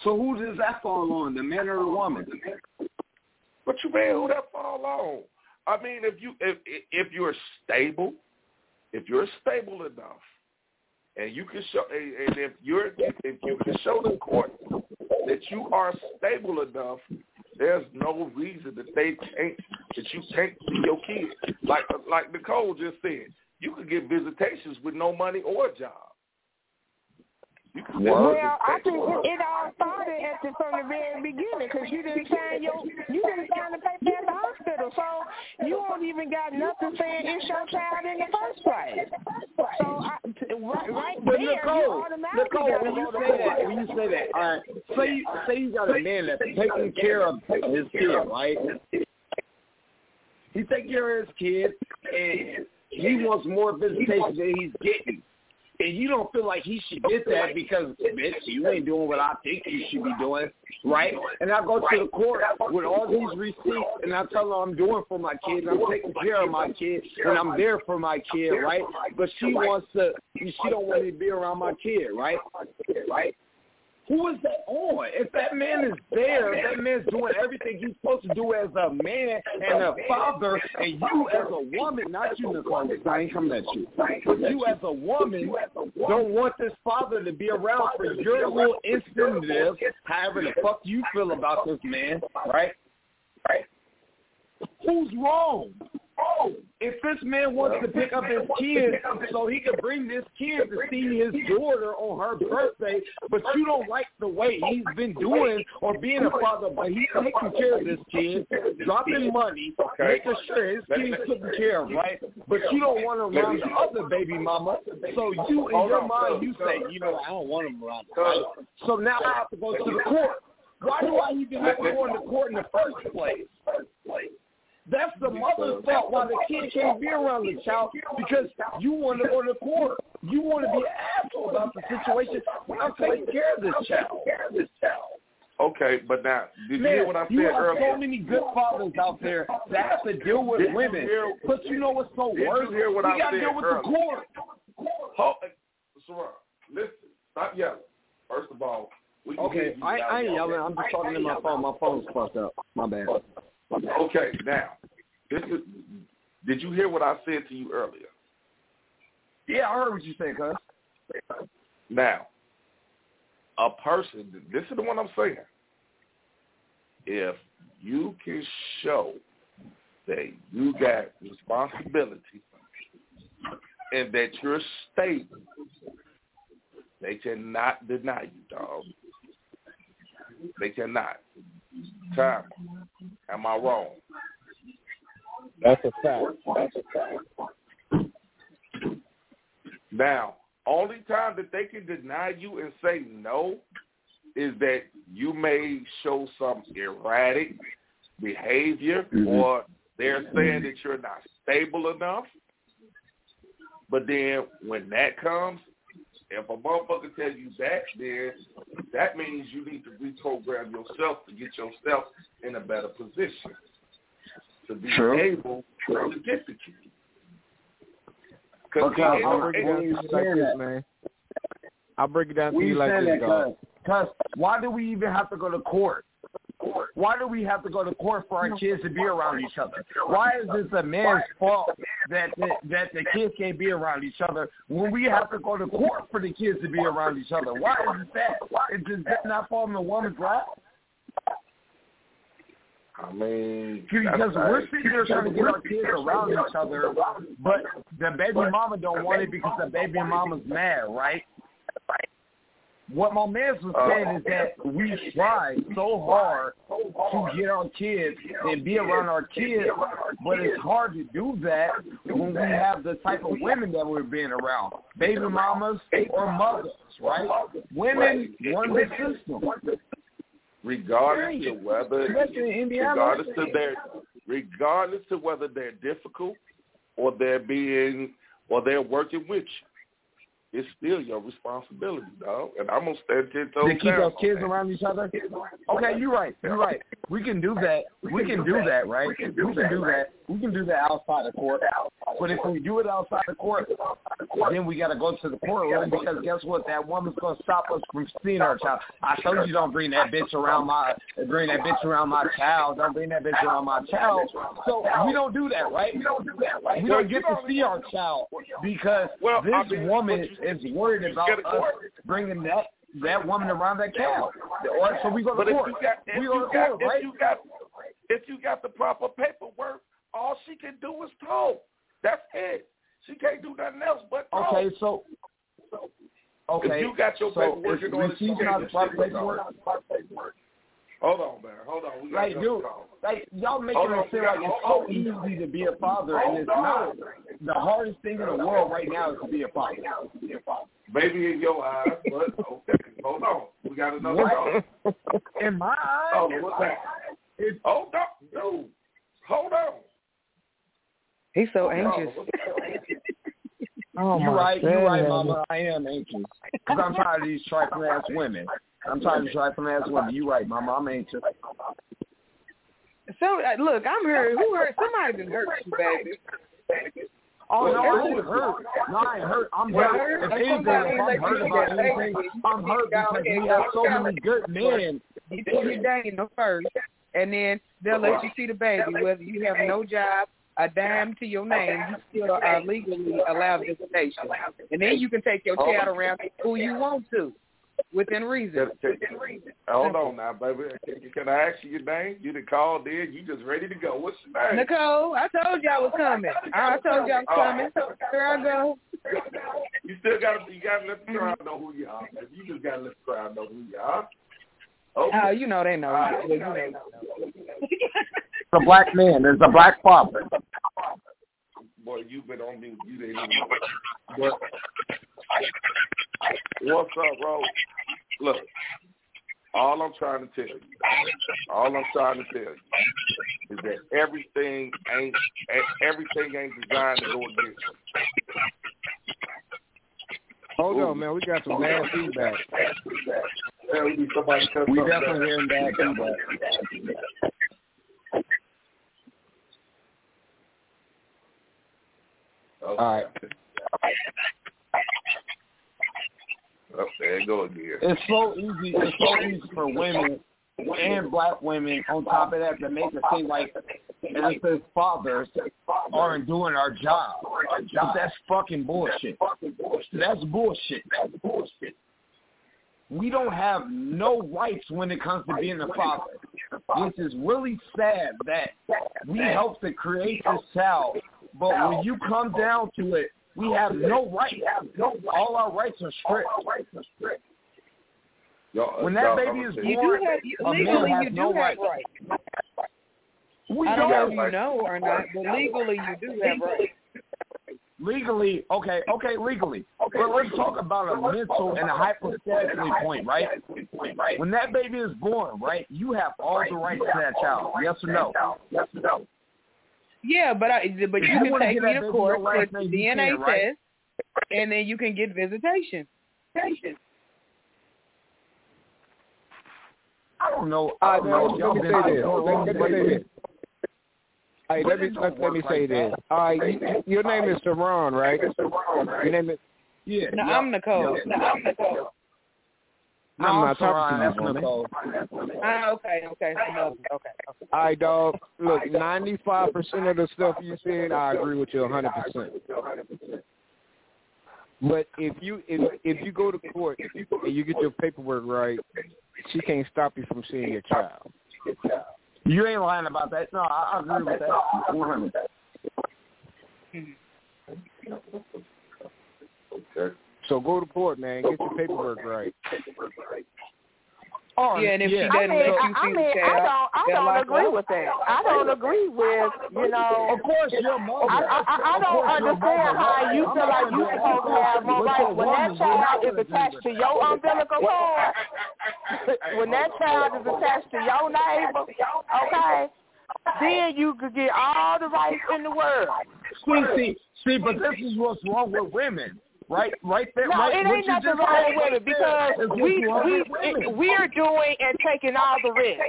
So who does that fall on, the man or the woman? What you mean? Who that fall on? I mean, if you if if you're stable, if you're stable enough, and you can show, and if you're if you can show the court that you are stable enough, there's no reason that they can't that you can't see your kid. Like like Nicole just said, you could get visitations with no money or a job. You can get Well, I think it, it all started at the, from the very beginning because you didn't sign your you didn't sign the paper at the hospital, so you got nothing saying it's your child in the first place. So I, right, right But there, you Nicole, automatically Nicole, when you say that, when you say that, all right, say you, say you got a man that's taking care of his kid, right? He taking care of his kid, and he wants more visitation than he's getting. And you don't feel like he should get that because, bitch, you ain't doing what I think you should be doing, right? And I go to the court with all these receipts, and I tell her I'm doing for my kid, and I'm taking care of my kid, and I'm there for my kid, right? But she wants to, she don't want me to be around my kid, right? Right? Who is that on? If that man is there, if that man's doing everything he's supposed to do as a man and a father, and you as a woman, not you, Nicole, I ain't coming at you, you as a woman don't want this father to be around for your little incentive, however the fuck you feel about this man, right? Right? Who's wrong? If this man wants to pick up his kid so he can bring this kid to see his daughter on her birthday, but you don't like the way he's been doing or being a father, but he's taking care of this kid, dropping money, making sure his kid's taken care of, right? But you don't want him around the other baby mama. So you, in your mind, you say, you know, I don't want him around. So now I have to go to the court. Why do I even have to go into court in the first place? That's the mother's fault why the kid can't be around the child because you want to go to court. You want to be an asshole about the situation when I'm taking care of this child. Okay, but now, did you Man, hear what I said you have earlier? so many good fathers out there that have to deal with Did you women. hear- But you know what's so Did you worse? hear what we I got to said deal with earlier? the court. Hold, Sarah, listen, stop yelling. First of all, we can hear Okay, you I. I ain't yelling. I'm just talking to my phone. My phone's fucked up. My bad. Okay, now, this is. Did you hear what I said to you earlier? Yeah, I heard what you said, cuz. Now, a person. This is the one I'm saying. If you can show that you got responsibility and that you're stable, they cannot deny you, dog. They cannot. Time. Am I wrong? That's a fact. That's a fact. Now, only time that they can deny you and say no is that you may show some erratic behavior mm-hmm. or they're saying that you're not stable enough. But then when that comes, if a motherfucker tells you that, then that means you need to reprogram yourself to get yourself in a better position to be True. able to get the kid. 'Cause Okay, he ain't I'll break it down to you like this, man. I'll break it down to you like this, that, dog. cuz. Cuz, why do we even have to go to court? Why do we have to go to court for our kids to be around each other? Why is this a man's fault that the, that the kids can't be around each other when we have to go to court for the kids to be around each other? Why is that? Does that not fall in the woman's lap? I mean, Because we're sitting there trying to get our kids around each other, but the baby mama don't want it because the baby mama's mad, right? right? What my man was uh, saying is that we try so hard to get our kids and be around our kids, but it's hard to do that when we have the type of women that we're being around, baby mamas or mothers, right? Women run the system. regardless to whether Especially in Indiana. regardless to their regardless to whether they're difficult or they're being or they're working with you. It's still your responsibility, dog. And I'm gonna stand ten toes to keep down. those kids around each other. Okay, you're right. You're right. We can do that. We can do that, right? We can do that. We can do that outside of court. But if we do it outside of court, then we got to go to the courtroom because guess what? That woman's gonna stop us from seeing our child. I told you don't bring that bitch around my bring that bitch around my child. Don't bring that bitch around my child. So we don't do that, right? We don't do that. Right? We don't get to see our child because this woman is worried about us bringing that that woman around that child. Or, so we go to But if court. you got if we you go to got court, if right? you got if you got the proper paperwork, all she can do is talk. That's it. She can't do nothing else but talk. Okay, so okay. If you got your so paperwork if in order, she's she not can't the proper paperwork. Hold on, man. Hold on. We got Like, dude, like y'all making Hold on, it seem we like got- it's hold so on. easy to be a father, and it's not. The hardest thing in the world right now is to be a father. Maybe in your eyes, but okay. Hold on. We got another call. In my Oh, eyes, what's that? it's Hold on, dude. Hold on. He's so Hold on. anxious. What's that? Oh you're my right. You're right. Mama. I am anxious because I'm tired of these trifling ass women. I'm tired to these trifling ass women. You're right, My mom ain't anxious. So uh, look, I'm hurt. Who hurt? Somebody done hurt you, baby. Oh no, I ain't hurt. No, I ain't hurt. I'm hurt. If anything, if I'm hurt about anything, I'm hurt because we have so many good men. You do your Dana first, and then they'll let you see the baby. Whether you have no job, a dime to your name, you still are legally allowed visitation. And then you can take your child around who you want to. Within reason. Can, can, hold on now, baby. Can, can I ask you your name? You done called in. You just ready to go. What's your name? Nicole, I told you I was coming. I told you I was oh. coming. Here I go. You still got to you got to let the crowd know who you are. You just got to let the crowd know who you are. Okay. Oh, you know they know. All right. You know. It's a black man. There's a black father. Boy, you've been on mute. You didn't even. But what's up, bro? Look, all I'm trying to tell you, all I'm trying to tell you, is that everything ain't everything ain't designed to go against you. Hold on, man. We got some bad feedback. Tell me somebody cut We definitely hearing bad feedback. Okay. All right. Oh, there you go again. It's so easy. It's so easy for women and black women on top of that to make it seem like as fathers aren't doing our job. But that's fucking bullshit. That's bullshit. That's bullshit. We don't have no rights when it comes to being a father. This is really sad that we helped to create this child, but when you come down to it, we have no rights. All our rights are stripped. Y'all- When that y'all, baby I'ma is tell You born, do have you, legally has you do no have rights. rights. We I don't don't know if you know or not, but legally you do have rights. legally, okay, okay, legally. Okay, But let's talk about a mental and a hypothetically point, right? When that baby is born, right, you have all the rights to that child. Yes or no? Yes or no? Yeah, but I but you you can take me to court for the DNA can, right? test, and then you can get visitation. I don't know. I don't right, know. Y'all Let me say this. Let, let me say this. Hey, let me let, let me say this. All right, your name is Saron, right? Your name is. Yeah. No, yeah, I'm Nicole. Yeah. I'm No, not talking to you, Saran, that's woman. Ah, okay, okay, okay, okay. okay. All right, dog. Look, ninety-five percent of the stuff you said, I agree with you hundred percent. But if you if if you go to court and you get your paperwork right, she can't stop you from seeing your child. You ain't lying about that. No, I, I agree with that. 100. Okay. So go to court, man. Get your paperwork right. Oh, Yeah, and if yeah. she doesn't mean, let I, you I see mean, the I don't, I don't lock agree up. with that. I don't agree with, you know. Of course, your mother. I, I, I don't understand mother. how you feel like you supposed to have more rights when that child is attached to your umbilical cord. when that child is attached to your neighbor, okay, then you could get all the rights in the world. See, see, see, but this is what's wrong with women. Right, right there. No, right, it ain't nothing wrong said with it because there is what's we we with we're doing and taking all the risk.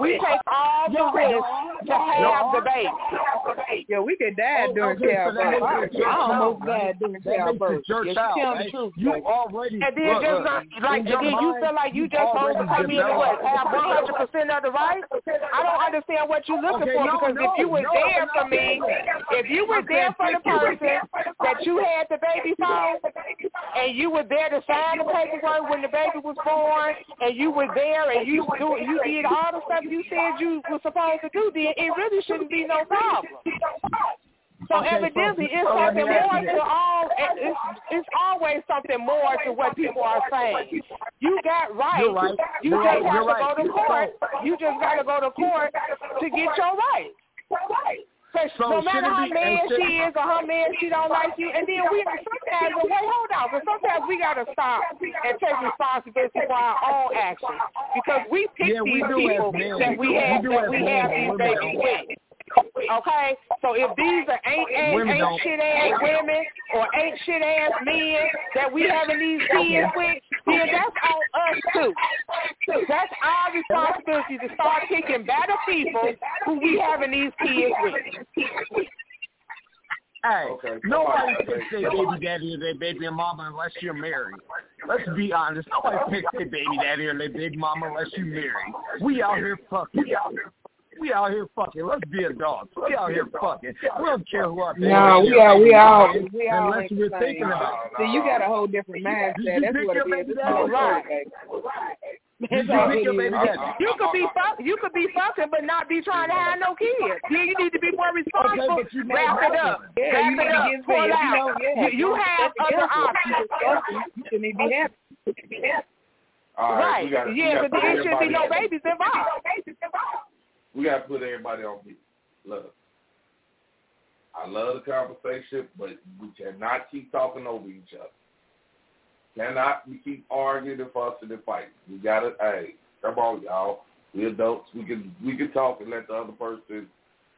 We take all the Y'all- risk y'all- to have y'all- the baby. Yeah, we could die Oh, during okay, childbirth. makes I, it your I almost child, right? died during childbirth. it your yeah, child, tell the truth. You already And then look, just look, not, like, and then you feel like you just supposed to already come in and what, have one hundred percent of the rights? I don't understand what you're looking Okay, for no, because no, if you were no, there for me, if you were there for the person that you had the baby for, and you were there to sign the paperwork when the baby was born, and you were there and you do you did all the stuff you said you were supposed to do, then it really shouldn't be no problem. So Okay, evidently, it's so something more to all. It's, it's always something more to what people are saying. You got rights. You're right. You just right. have You're to right. go to court. You just got to go to court to get your rights. So, no matter how mad she is or how mad she don't like you, and then we sometimes, but wait, hold on, but sometimes we gotta stop and take responsibility for our own actions. Because we pick Yeah, we these people that we have that we have these babies with. Okay, so if these are ain't ain't, Women ain't don't. shit ass women or ain't shit ass men that we having these kids with, then that's on us too. That's our responsibility to start picking better people who we having these kids with. Hey, Okay, nobody somebody picks say- their baby daddy or their baby mama unless you're married. Let's be honest. Nobody picks their baby daddy or their big mama unless you're married. We out here fucking. We out here fucking. Let's be adults. We out here fucking. We don't care who our No, we are. We are. We are. unless we're thinking about. it. See, you got a whole different mindset. Did you That's what your it is. baby It's daddy? all right. Did It's you all pick your it baby daddy? You could be fuck, you could be fucking, but not be trying to have no kids. Then you need to be more responsible. but you Wrap it up. Yeah, Wrap you it up. Pull paid. it If you out. yeah, You, you have that's other together, options. You disgusting. You shouldn't be happy. All right, Right. gotta, Yeah, but there should be no babies involved. We gotta put everybody on beat. Look, I love the conversation, but we cannot keep talking over each other. Cannot we keep arguing and fussing and fighting. We gotta, hey, come on, y'all. We adults. We can we can talk and let the other person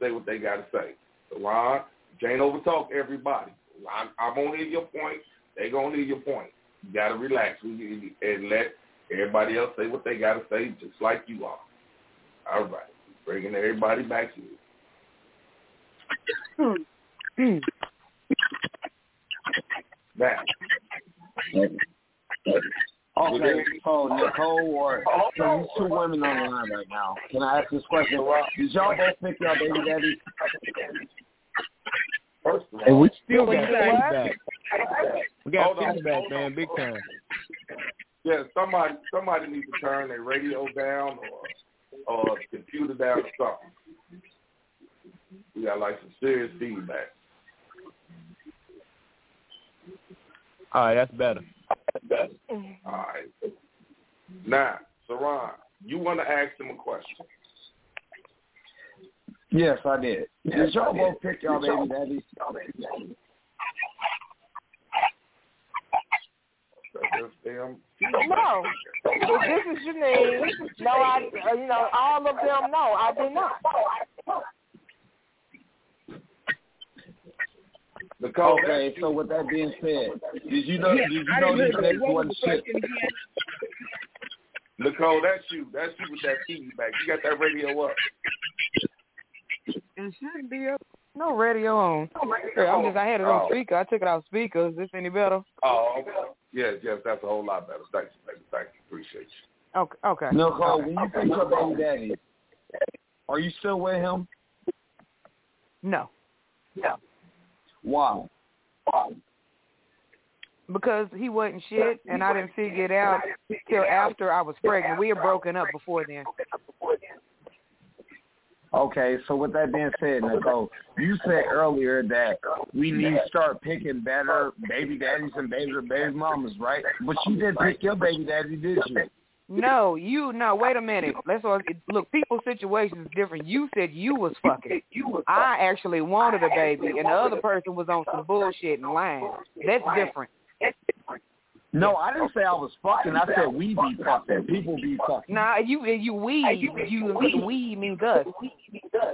say what they gotta say. So Ron, you can't overtalk everybody. I, I'm gonna hear your point. They gonna hear your point. You gotta relax and let everybody else say what they gotta say, just like you are. All right, bringing everybody back to you. Now, Okay, so Nicole or so these two women on the line right now. Can I ask this question? Did y'all both pick your baby daddy? first of And we still got you say? feedback. We got Hold on, feedback, man, big time. yeah, somebody somebody needs to turn their radio down or or the computer down or something. We got like some serious feedback. All right, that's better. All right. Now, Saran, you want to ask him a question? Yes, I did. Did y'all both pick your baby daddy? That's them. No. If this is your name, no, I, uh, you know, all of them, no, I did not. Nicole, Okay, so with that being said, did you know Yeah, did you I know didn't these next one shit? Nicole, that's you. That's you with that TV back. You got that radio up. It shouldn't be up. No radio on. Here, I'm just. I had it on Oh. speaker. I took it off speaker. Is this any better? Oh, okay. Yes, yes, that's a whole lot better. Thank you, baby. Thank you. Appreciate you. Okay. Okay. Nicole, Okay. when you pick your baby daddy, are you still with him? No, Yeah. Why? Why? because he wasn't shit, and I didn't figure it out till after I was pregnant. We had broken up before then. Okay, so with that being said, Nicole, you said earlier that we need to start picking better baby daddies and baby baby mamas, right? But you didn't pick your baby daddy, did you? No, you no. Wait a minute. Let's look. People's situations is different. You said you was fucking. I actually wanted a baby, and the other person was on some bullshit and lying. That's different. No, I didn't say I was fucking. I said we be fucking. People be fucking. Nah, you you we you we we means us.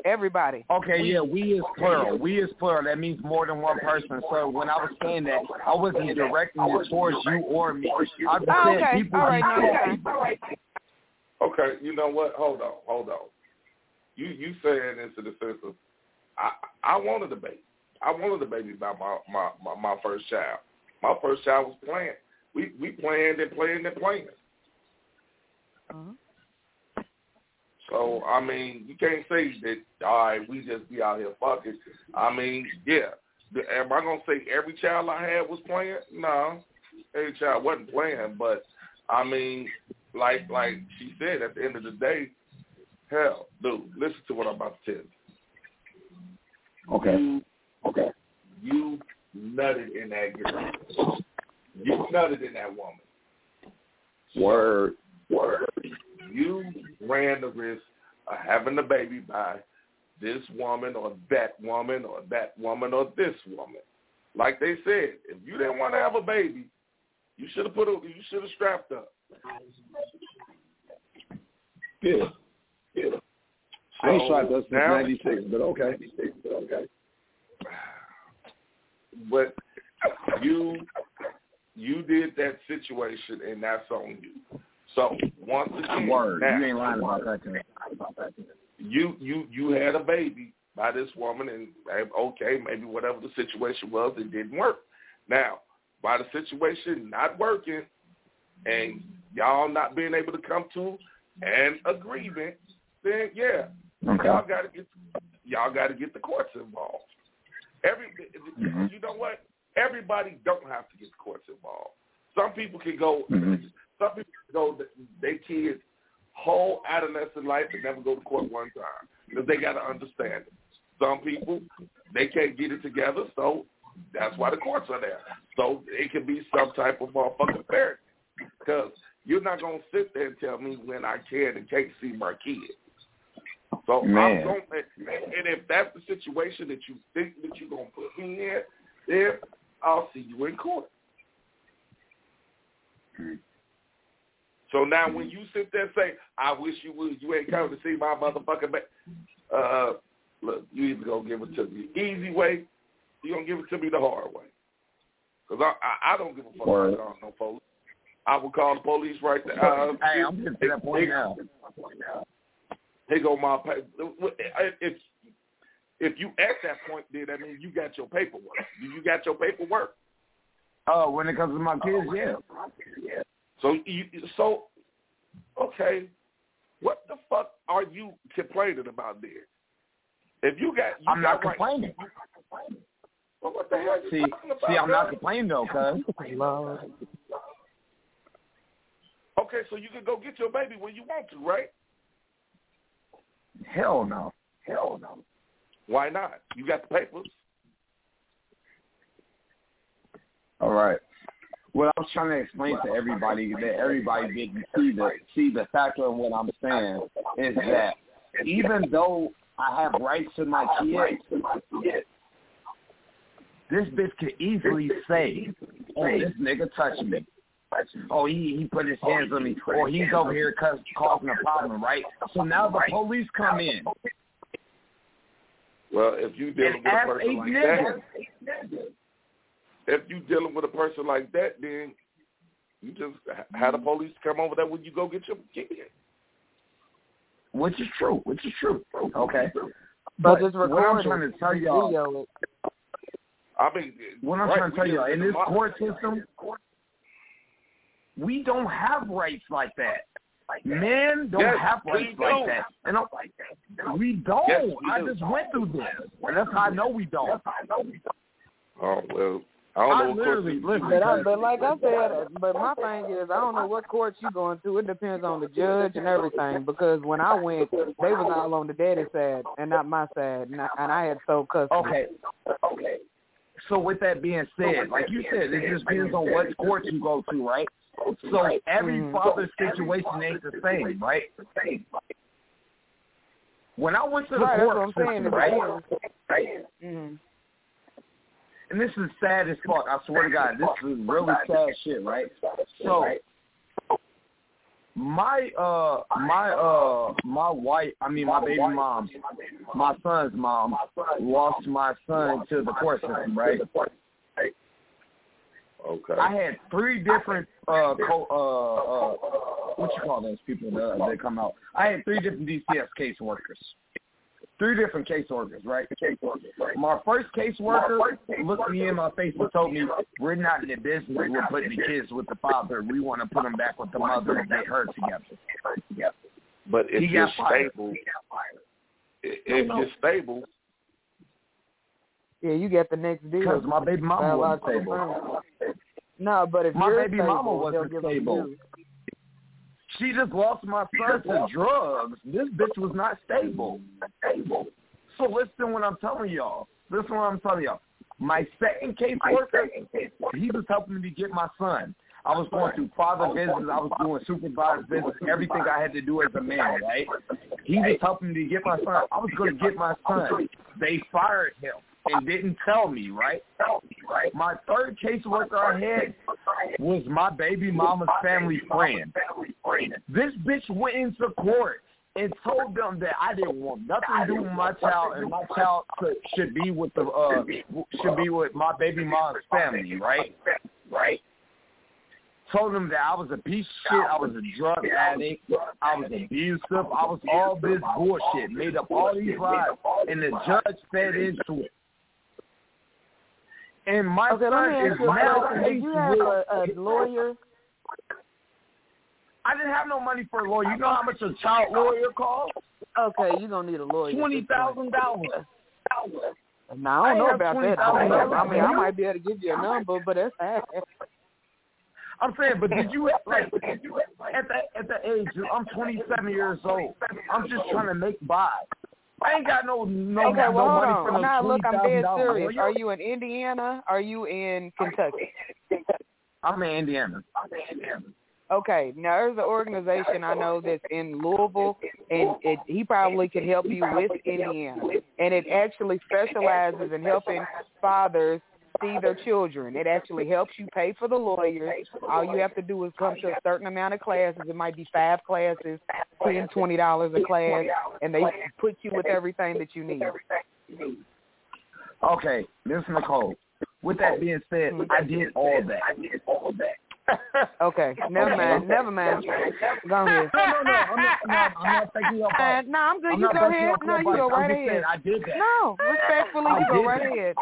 Everybody. Okay, yeah, we is plural. We is plural. That means more than one person. So when I was saying that, I wasn't directing it towards you or me. I was Oh, saying okay. people All be right, fucking. Okay, you know what? Hold on, hold on. You you saying this in the sense of I I wanted a baby. I wanted a baby by my my my, my first child. My first child was planned. We we planned and planned and planned. Mhm. So I mean, you can't say that. All right, we just be out here fucking. I mean, yeah. The- Am I gonna say every child I had was planned? No, every child wasn't planned. But I mean, like like she said, at the end of the day, hell, dude, listen to what I'm about to tell you. Okay. Okay. You nutted in that girl. You nutted in that woman. Word. Word. You ran the risk of having a baby by this woman or that woman or that woman or this woman. Like they said, if you didn't want to have a baby, you should have put a, you should have strapped up. Yeah. Yeah. I ain't strapped up since 96, but okay. Okay. But you you did that situation and that's on you. So once again, Word. now, You ain't lying about that. Ken. you you you had a baby by this woman and okay maybe whatever the situation was it didn't work now by the situation not working and y'all not being able to come to an agreement then yeah Okay. Y'all got to get y'all got to get the courts involved. Every Mm-hmm. you know what? Everybody don't have to get the courts involved. Some people can go. Mhm. Some people can go. They kids whole adolescent life and never go to court one time because they got to understand it. Some people they can't get it together, so that's why the courts are there. So it can be some type of motherfucking parenting because you're not gonna sit there and tell me when I can and can't see my kid. So I'm Man. going, and if that's the situation that you think that you're gonna put me in, then I'll see you in court. So now when you sit there and say, I wish you would, you ain't coming to see my motherfucking back. Uh, look, you either gonna give it to me the easy way, you gonna give it to me the hard way. Because I, I I don't give a fuck Word. about no police. I will call the police right there. Uh, Hey, I'm getting to that point now. Here go my pa- if if you at that point, then that means you got your paperwork. You got your paperwork. Oh, when it comes to my kids, yeah. yeah. So you so okay, what the fuck are you complaining about there? If you got, you I'm not got right- complaining. Well, what the hell are you See, talking about? see, I'm not complaining though, cuz. Okay, so you can go get your baby when you want to, right? Hell no. Hell no. Why not? You got the papers. All right. What I was trying to explain to everybody that everybody didn't see the see the factor of what I'm saying is that even though I have rights to my kids, this bitch could easily say, "Oh, this nigga touched me." Oh, he he put his hands on me, or he's over here causing a problem, right? So now the police come in Well, if you dealing and with a person like niggas. that, if you dealing with a person like that, then you just ha- have the police come over there when you go get your kid. which is true, which is true. Okay, But just what I'm trying it. to tell y'all, Video it. I mean, what I'm right, trying to tell y'all, in in this court system, we don't have rights like that. Men don't Yes, have rights like do. that. And I'm, like that. we don't. Yes, we I do. just went through this, and that's how I know we don't. Oh well, I don't I know what court literally listen. But, I, but like I said, but my thing is, I don't know what court you're going to. It depends on the judge and everything. Because when I went, they was all on the daddy side and not my side, and I, and I had sole custody. Okay. Okay. So with that being said, like you said, it just depends on what court you go to, right? So every father's situation ain't the same, right? When I went to the Right, that's what court I'm saying. system, It right? depends. Mhm. And this is sad as fuck. I swear to God, this is really sad shit, right? So my uh my uh my wife I mean my baby mom, my son's mom lost my son to the court system, right? Okay. I had three different uh co uh uh what you call those people that that come out. I had three different DCS caseworkers. Three different caseworkers, right? My first caseworker looked me in my face and told me, "We're not in the business with putting the kids with the father. We want to put them back with the mother and get her together." But if He you're stable, if you're stable, Yeah, you get the next deal. Because my baby mama wasn't stable. No, but if My you're baby stable, mama wasn't they'll give them stable. She just lost my son to drugs. This bitch was not stable. Stable. So listen what I'm telling y'all. Listen what I'm telling y'all. My second caseworker, he was helping me get my son. I was going through father visits. I was doing supervised visits, everything I had to do as a man, right? He was helping me to get my son. I was going to get my son. They fired him and didn't tell me, right? Right. My third caseworker I had was my baby mama's family friend. This bitch went into court and told them that I didn't want nothing to do with my child, and my child could, should be with the uh should be with my baby mom's family, right? Right. Told them that I was a piece of shit, I was a drug addict, I was abusive, I was all this bullshit, made up all these lies, and the judge fed into it. And my Okay, son is you uh, now. Did you have a, a lawyer? I didn't have no money for a lawyer. You know how much a child lawyer costs? Okay, you're gonna need a lawyer. Twenty thousand dollars. No, I don't I know about that. I, mean, I mean, I might be able to give you a number, but that's I'm saying, but did you like at that at the age? I'm 27 years old. I'm just trying to make by. I ain't got no no, okay, no well, hold money on. for no now, look, I'm dead serious. lawyer. Are you in Indiana? Are you in Kentucky? I'm in Indiana. Okay, now there's an organization I know that's in Louisville, and it, he probably could help you with Indiana. And it actually specializes in helping fathers see their children. It actually helps you pay for the lawyers. All you have to do is come to a certain amount of classes. It might be five classes, ten, twenty dollars a class, and they put you with everything that you need. Okay, Miss Nicole. With that being said, I did all that. I did all that. Okay, never mind, never mind. Go ahead. No, no, no. I'm not. No, I'm not taking you up. Uh, no, I'm good. I'm you go ahead. No, your you go right just saying ahead. I did that. No, respectfully, I you go right that. ahead.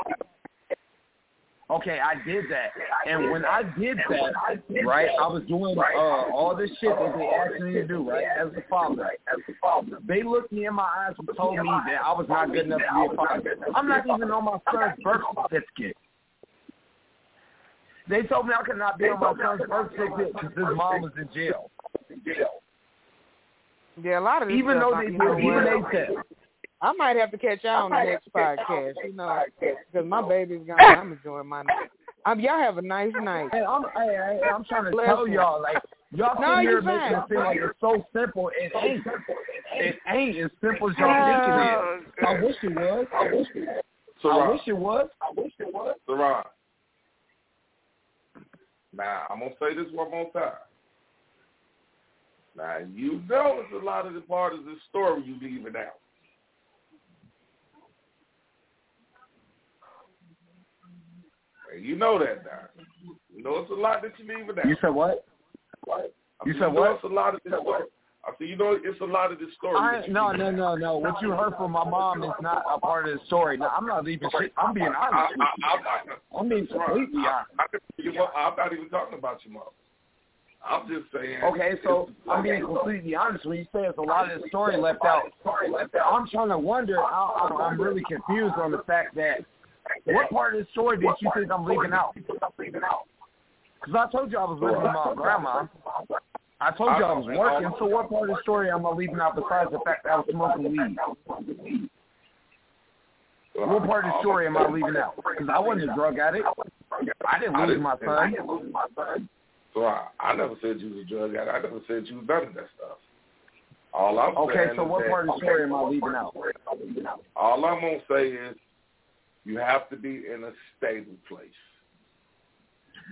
Okay, I did that, and when I did that, right, I was doing uh, all this shit that they asked me to do, right, as a father. As a father, they looked me in my eyes and told me that I was not good enough to be a father. I'm not even on my son's birth certificate. They told me I could not be on my son's birth certificate because his mom was in jail. Yeah, a lot of this Even though they did, even what? they said. I might have to catch y'all on the next podcast, you know, because my baby's gone. I'm enjoying my night. Um, y'all have a nice night. Hey, I'm, hey, hey, I'm trying to Bless tell you. y'all, like, y'all No, sit here making it fine. seem like it's so simple. It ain't. It ain't as simple as y'all think it is. I wish it was. I wish it was. I wish it was. I wish it was. Saran. Now, I'm going to say this one more time. Now, you know it's a lot of the part of the story you leaving out. You know that now. You know it's a lot that you leaving out. You said what? What? You said what? It's a lot of this story. I said, you know, it's a lot of this story. I, no, no, no, no. What you heard from my mom is not a part of the story. No, I'm not leaving shit. I'm being honest. with you. I, I, I, I'm being completely honest. I, I'm not even talking about your mom. I'm just saying. Okay, so I'm being completely honest. When you say it's a lot of the story left out, I'm trying to wonder. I, I'm really confused on the fact that what part of the story did you think I'm leaving out? Because I told you I was living with my grandma. I told you I was working. So what part of the story am I leaving out besides the fact that I was smoking weed? What part of the story am I leaving out? Because I wasn't a drug addict. I didn't lose my son. So I, I never said you was a drug addict. I never said you was none of that stuff. All I'm Okay, so what part of the story am I leaving out? All I'm gonna say is you have to be in a stable place.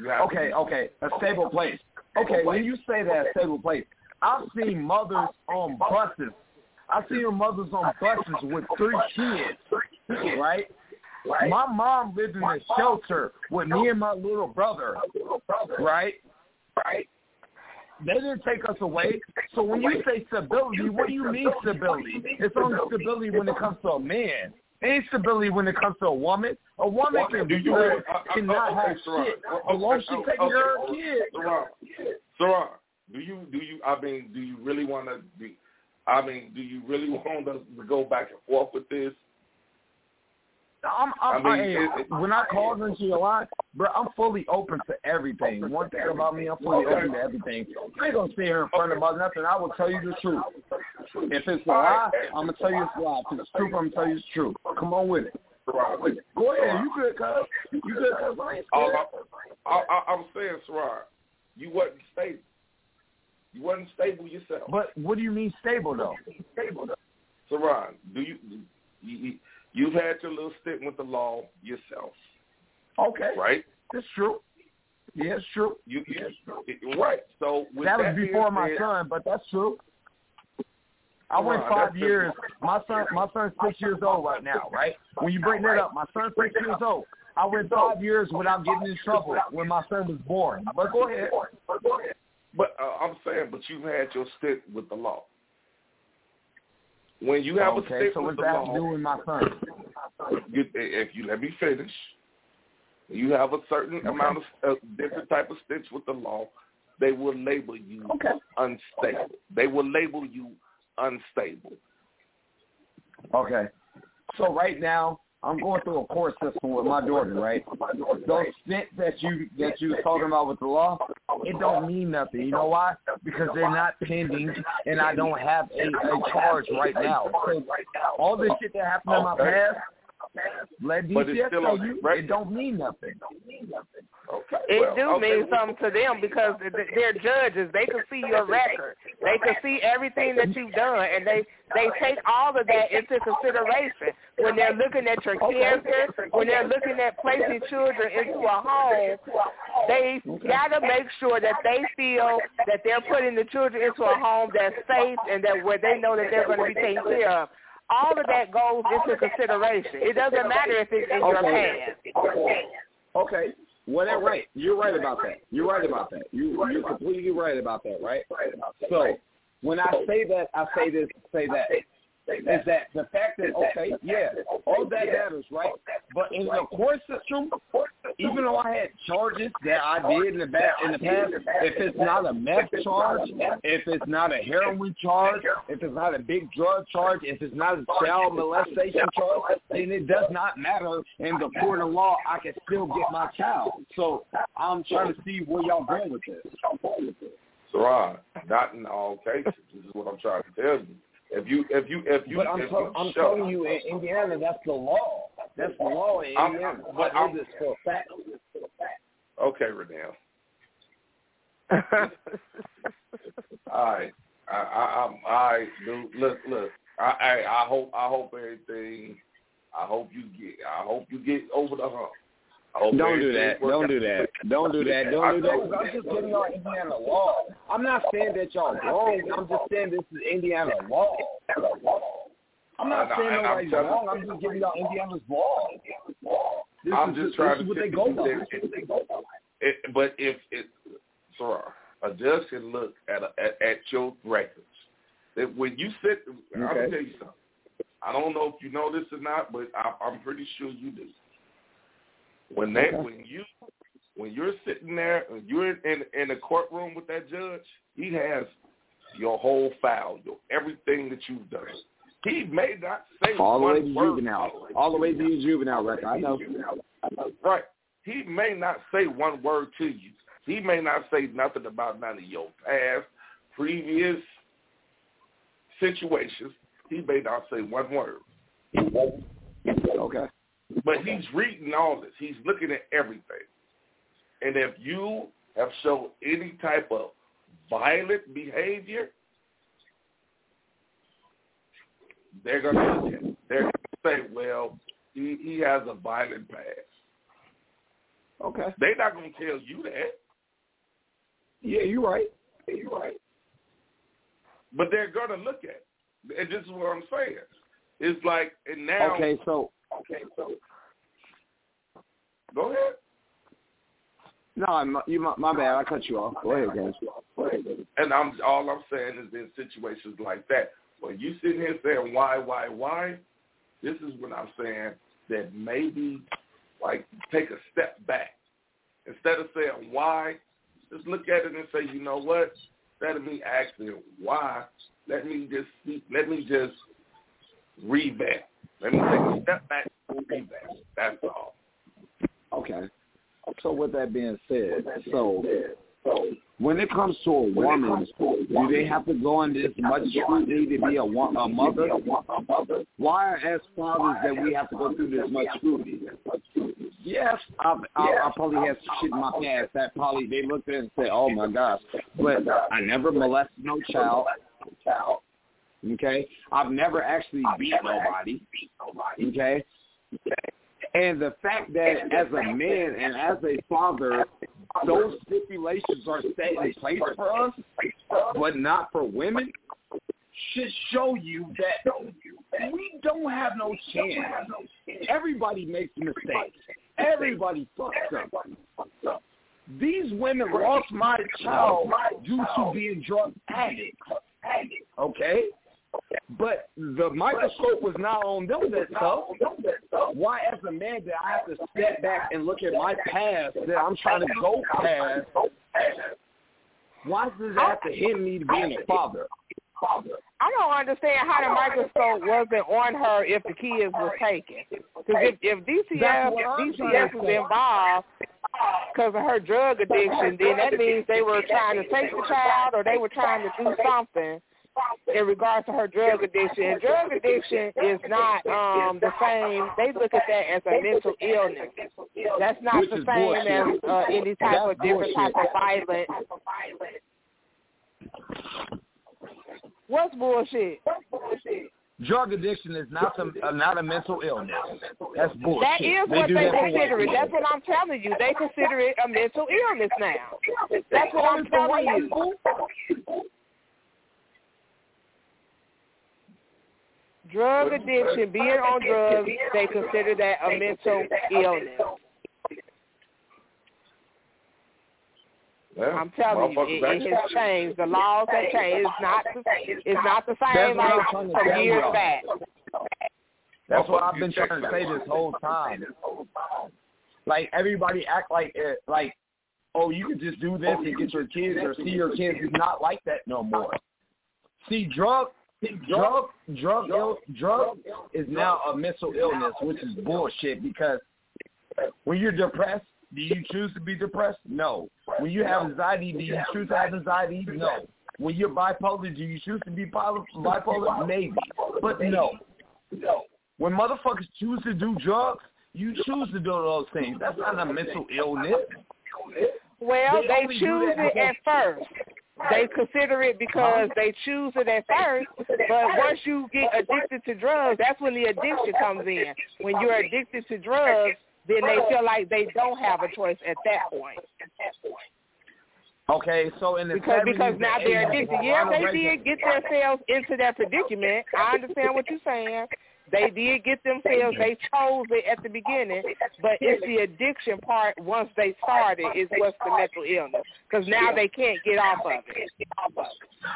Okay, okay, a stable place. Okay, when you say that stable place, I've seen mothers on buses. I've seen mothers on buses with three kids, right? My mom lived in a shelter with me and my little brother, right? Right. They didn't take us away. So when you say stability, what do you mean stability? It's only stability when it comes to a man. It ain't stability when it comes to a woman. A woman can Do you really- I- I- cannot oh, okay, have Sarah. shit Okay, as long as she oh, okay, taking care of her okay. kids. Sarah, Sarah, do you do you? I mean, do you really want to? be I mean, do you really want us to go back and forth with this? I'm, I'm, I mean, hey, it- it- when I call into your line, bro, I'm fully open to everything. One thing about me, I'm fully open to everything. I ain't gonna sit here in front about nothing. I will tell you the truth. If it's a lie, I'm gonna tell you it's a lie. If it's truth, I'm gonna tell you it's true. Come on with it. Go ahead. You good, cuz? You good, cuz? I ain't um, scared. I, I, I, I'm saying, Sarah, you wasn't stable. You wasn't stable yourself. But what do you mean stable though? stable though? Saran, do you, you you- you've had your little stint with the law yourself, Okay, right? it's true. Yeah, it's true. You, you right. So with that was before my said- son, but that's true. I went Right, five that's years. My son, my son's six years old right now, right? When you bring that up, my son's six years old. I went five years without getting in trouble when my son was born. But go ahead. But uh, I'm saying, but you've had your stint with the law. When you have a Okay, so with what's the law, to do with my son? you, if you let me finish, you have a certain amount of uh, different type of stints with the law. they will label you Okay. unstable. They will label you unstable. Okay. So right now, I'm going through a court system with my daughter, right? Those stints that you that you was talking about with the law, it don't mean nothing. You know why? Because they're not pending, and I don't have a, a charge right now. So all this shit that happened in my past, let But it's still tell on you, record. it don't mean nothing. Okay. It well, do okay. mean something to them because they're judges. They can see your record. They can see everything that you've done, and they they take all of that into consideration when they're looking at your character. When they're looking at placing children into a home, they gotta make sure that they feel that they're putting the children into a home that's safe and that where they know that they're going to be taken care of. All of that goes into consideration. It doesn't matter if it's in your hands. Okay. Okay. Well, that's right. You're right about that. You're right about that. You you're completely right about that, right? So when I say that, I say this, say that. Is that the fact that okay, yeah, all that matters, right? But in the court system, even though I had charges that I did in the back in the past, if it's not a meth charge, if it's not a heroin charge, if it's not a big drug charge, if it's not a child molestation charge, then it does not matter. In the court of law, I can still get my child. So I'm trying to see where y'all going with this. Sarah, not in all cases. This is what I'm trying to tell you. If you, if you, if you, But I'm, you I'm show, telling you, in Indiana, that's the law. That's the law in I'm- Indiana. but I I'm- know this for a fact. okay, Renell. All right, I, I, I'm, I, dude, look, look. I, I, I hope, I hope everything. I hope you get, I hope you get over the hump. Hope Don't do that. Don't do that. Don't do that. Don't do that. I'm just giving y'all Indiana law. I'm not saying that y'all wrong. I'm just saying this is Indiana law. I'm not saying nobody's wrong. I'm just giving y'all Indiana's law. This I'm is, just this trying is what they go you by. it, it, but if it, sorry, a judge can look at a, at, at your records. That when you sit, I'm tell you something. I don't know if you know this or not, but I, I'm pretty sure you do. When they, Okay. when you, when you're sitting there, and you're in in the courtroom with that judge, he has your whole file, your everything that you've done. He may not say All the way to word. juvenile. All the way to your juvenile record. I know. Right. He may not say one word to you. He may not say nothing about none of your past, previous situations. He may not say one word. Okay. But he's reading all this. He's looking at everything. And if you have shown any type of violent behavior, they're going to look at it. They're going to say, well, he, he has a violent past. Okay. They're not going to tell you that. Yeah, you're right. You're right. But they're going to look at it. And this is what I'm saying. It's like, and now. Okay, so Okay, so. Go ahead. no, I'm, you my, my bad. I cut you off. Go ahead, guys. And I'm all I'm saying is in situations like that, when you sitting here saying why, why, why, this is what I'm saying that maybe like take a step back. Instead of saying why, just look at it and say, you know what? Instead of me asking why, let me just see, let me just revamp. Let me take a step back and revamp. That's all. Okay. So with that being said, so when it comes to a woman, do they have to go in this much scrutiny to be a, a mother? Why, as fathers, that we have to go through this much scrutiny? Yes, I've, I, I probably had some shit in my past that probably they looked at and said, "Oh my gosh," but I never molested no child. Okay, I've never actually beat nobody. Okay, and the fact that as a man and as a father, those stipulations are set in place for us, but not for women, should show you that we don't have no chance. Everybody makes mistakes. Everybody fucks up. These women lost my child due to being drug addicts. Okay? But the microscope was not on them that tough. Why, as a man, did I have to step back and look at my past that I'm trying to go past Why does it have to hit me to be a father? I don't understand how the microscope wasn't on her if the kids were taken. Because if, if DCF, That's what I'm DCF was involved because of her drug addiction, then that means they were trying to take the child or they were trying to do something in regards to her drug addiction. Drug addiction is not um the same. They look at that as a mental illness. That's not Which the same bullshit. as uh, any type That's of different type of violence. What's bullshit? Drug addiction is not some uh, not a mental illness. That's bullshit. That is they what do they that consider it. That's what I'm telling you. They consider it a mental illness now. That's what I'm Only for white telling you. people? Drug addiction, being on drugs, they consider that a mental illness. Yeah, I'm telling you, motherfuckers it, it has changed. The laws have changed. It's not the, it's not the same what like trying some years y'all. back. That's what I've been trying to say this whole time. Like everybody act like it, like, oh, you can just do this and get your kids or see your kids. It's not like that no more. See, drug, drug, drug, Ill, drug is now a mental illness, which is bullshit. Because when you're depressed, do you choose to be depressed? No. When you have anxiety, do you choose to have anxiety? No. When you're bipolar, do you choose to be bipolar? bipolar? Maybe, but no. No. When motherfuckers choose to do drugs, you choose to do those things. That's not a mental illness. Well, They they, choose it at first. They consider it because they choose it at first. But once you get addicted to drugs, that's when the addiction comes in. When you're addicted to drugs, then they feel like they don't have a choice at that point. Okay, so in the Because 70s because now they're 80s, addicted. Yeah, they did get themselves into that predicament. I understand what you're saying. They did get themselves. They chose it at the beginning, but it's the addiction part. Once they started, is what's the mental illness. Because now they can't get off of it.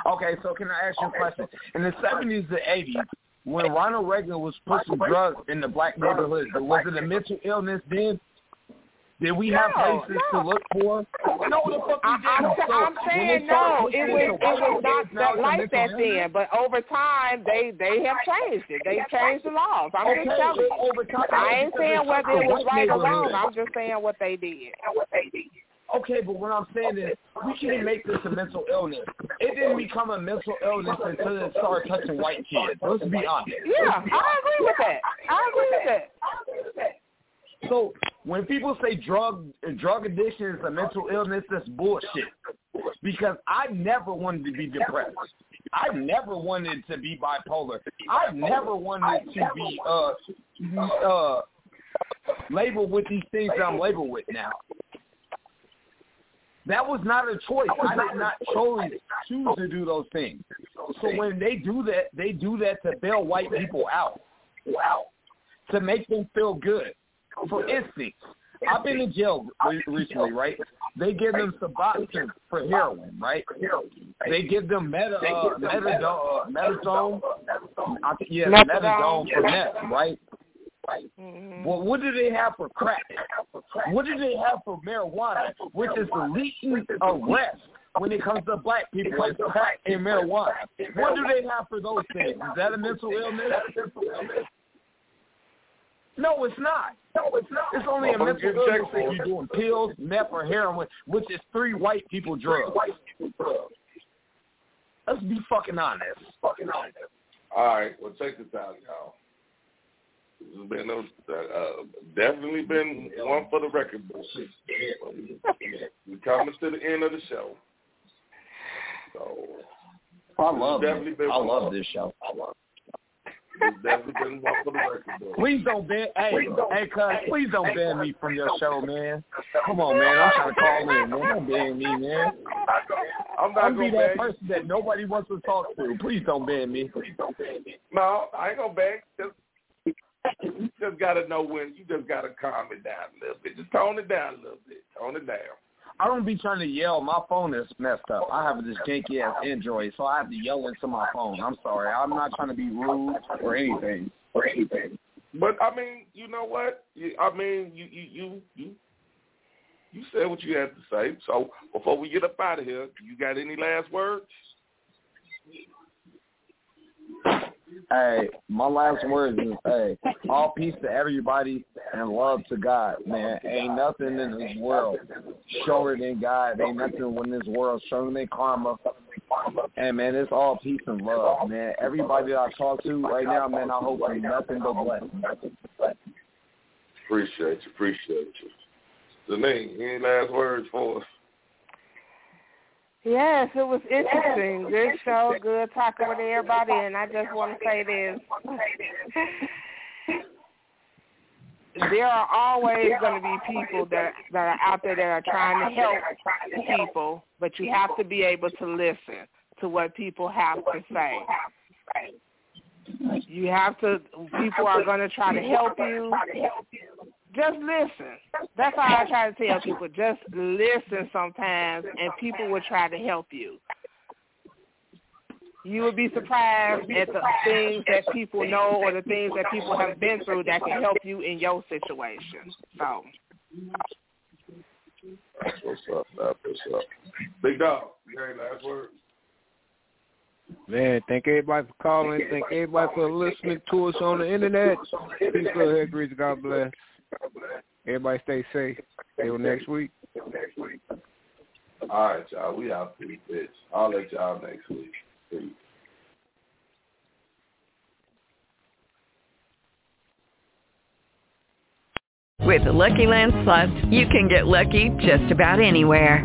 Okay, so can I ask you a question? In the 70s and 80s, when Ronald Reagan was pushing drugs in the black neighborhoods, was it a mental illness then? Did we have No, places no. to look for? No, the fuck we didn't. So I'm saying no. It was it was not that like that then. But over time, they they have changed it. They changed the laws. I'm Okay, just telling you. over time, I ain't saying whether it was right or wrong. I'm just saying what they did. Okay, but what I'm saying is we can't make this a mental illness. It didn't become a mental illness until it started touching white kids. Let's be honest. Yeah, I agree with that. I agree with that. So when people say drug drug addiction is a mental illness, that's bullshit. Because I never wanted to be depressed. I never wanted to be bipolar. I never wanted to be uh uh labeled with these things that I'm labeled with now. That was not a choice. I did not choose choose to do those things. So when they do that, they do that to bail white people out. Wow. To make them feel good. For instance, I've been in jail recently, right? They give them Suboxone for heroin, right? They give them meta, uh, metadone, uh, metadone, I, yeah, Methadone. metadone for meth, right? Mhm. Well, what do they have for crack? What do they have for marijuana, which is the leading arrest when it comes to black people? It's crack and marijuana. What do they have for those things? Is that a mental illness? No, it's not. No, it's not. It's only a Motherfuckers mental get illness checked for if you're doing pills, meth, or heroin, which is three white people drugs. Let's be fucking honest. Fucking honest. All right, well, check this out, y'all. This has been a, uh, definitely been one for the record books. We're coming to the end of the show. So I love Definitely it. been I one. love this show. it's definitely been one for the record books. Please don't ban. Hey, hey, cuz, please don't ban me from your show, man. Come on, man. I'm trying to call in, man. Don't ban me, man. I'm not I'm gonna be that person that nobody wants to talk to. Please don't ban me. No, I ain't gonna. Just, you just gotta know when. You just gotta calm it down a little bit. Just tone it down a little bit. Tone it down. I don't be trying to yell. My phone is messed up. I have this janky ass Android, so I have to yell into my phone. I'm sorry. I'm not trying to be rude or anything. Or anything. But I mean, you know what? I mean, you you you you you said what you had to say. So before we get up out of here, you got any last words? Hey, my last words is, hey, all peace to everybody and love to God, man. Ain't nothing in this world shorter than God. Ain't nothing in this world shorter than karma. And man, it's all peace and love, man. Everybody that I talk to right now, man, I hope for nothing but blessings. Appreciate you, appreciate you. Denise, any last words for us? Yes, it was interesting. Good show, good talking with everybody, and I just want to say this. There are always going to be people that that are out there that are trying to help people, but you have to be able to listen to what people have to say. You have to. People are going to try to help you. Just listen. That's how I try to tell people. Just listen sometimes, and people will try to help you. You would be surprised at the things that people know or the things that people have been through that can help you in your situation. So. That's what's up. That's what's up. Big dog, you got last words? Man, thank everybody for calling. Thank everybody for listening to us on the internet. Peace, love, head grease. God bless. Everybody stay safe. Till next week. Next week. All right, y'all. We out for bitch. I'll let y'all next week. Peace. With the Lucky Land Slots, you can get lucky just about anywhere.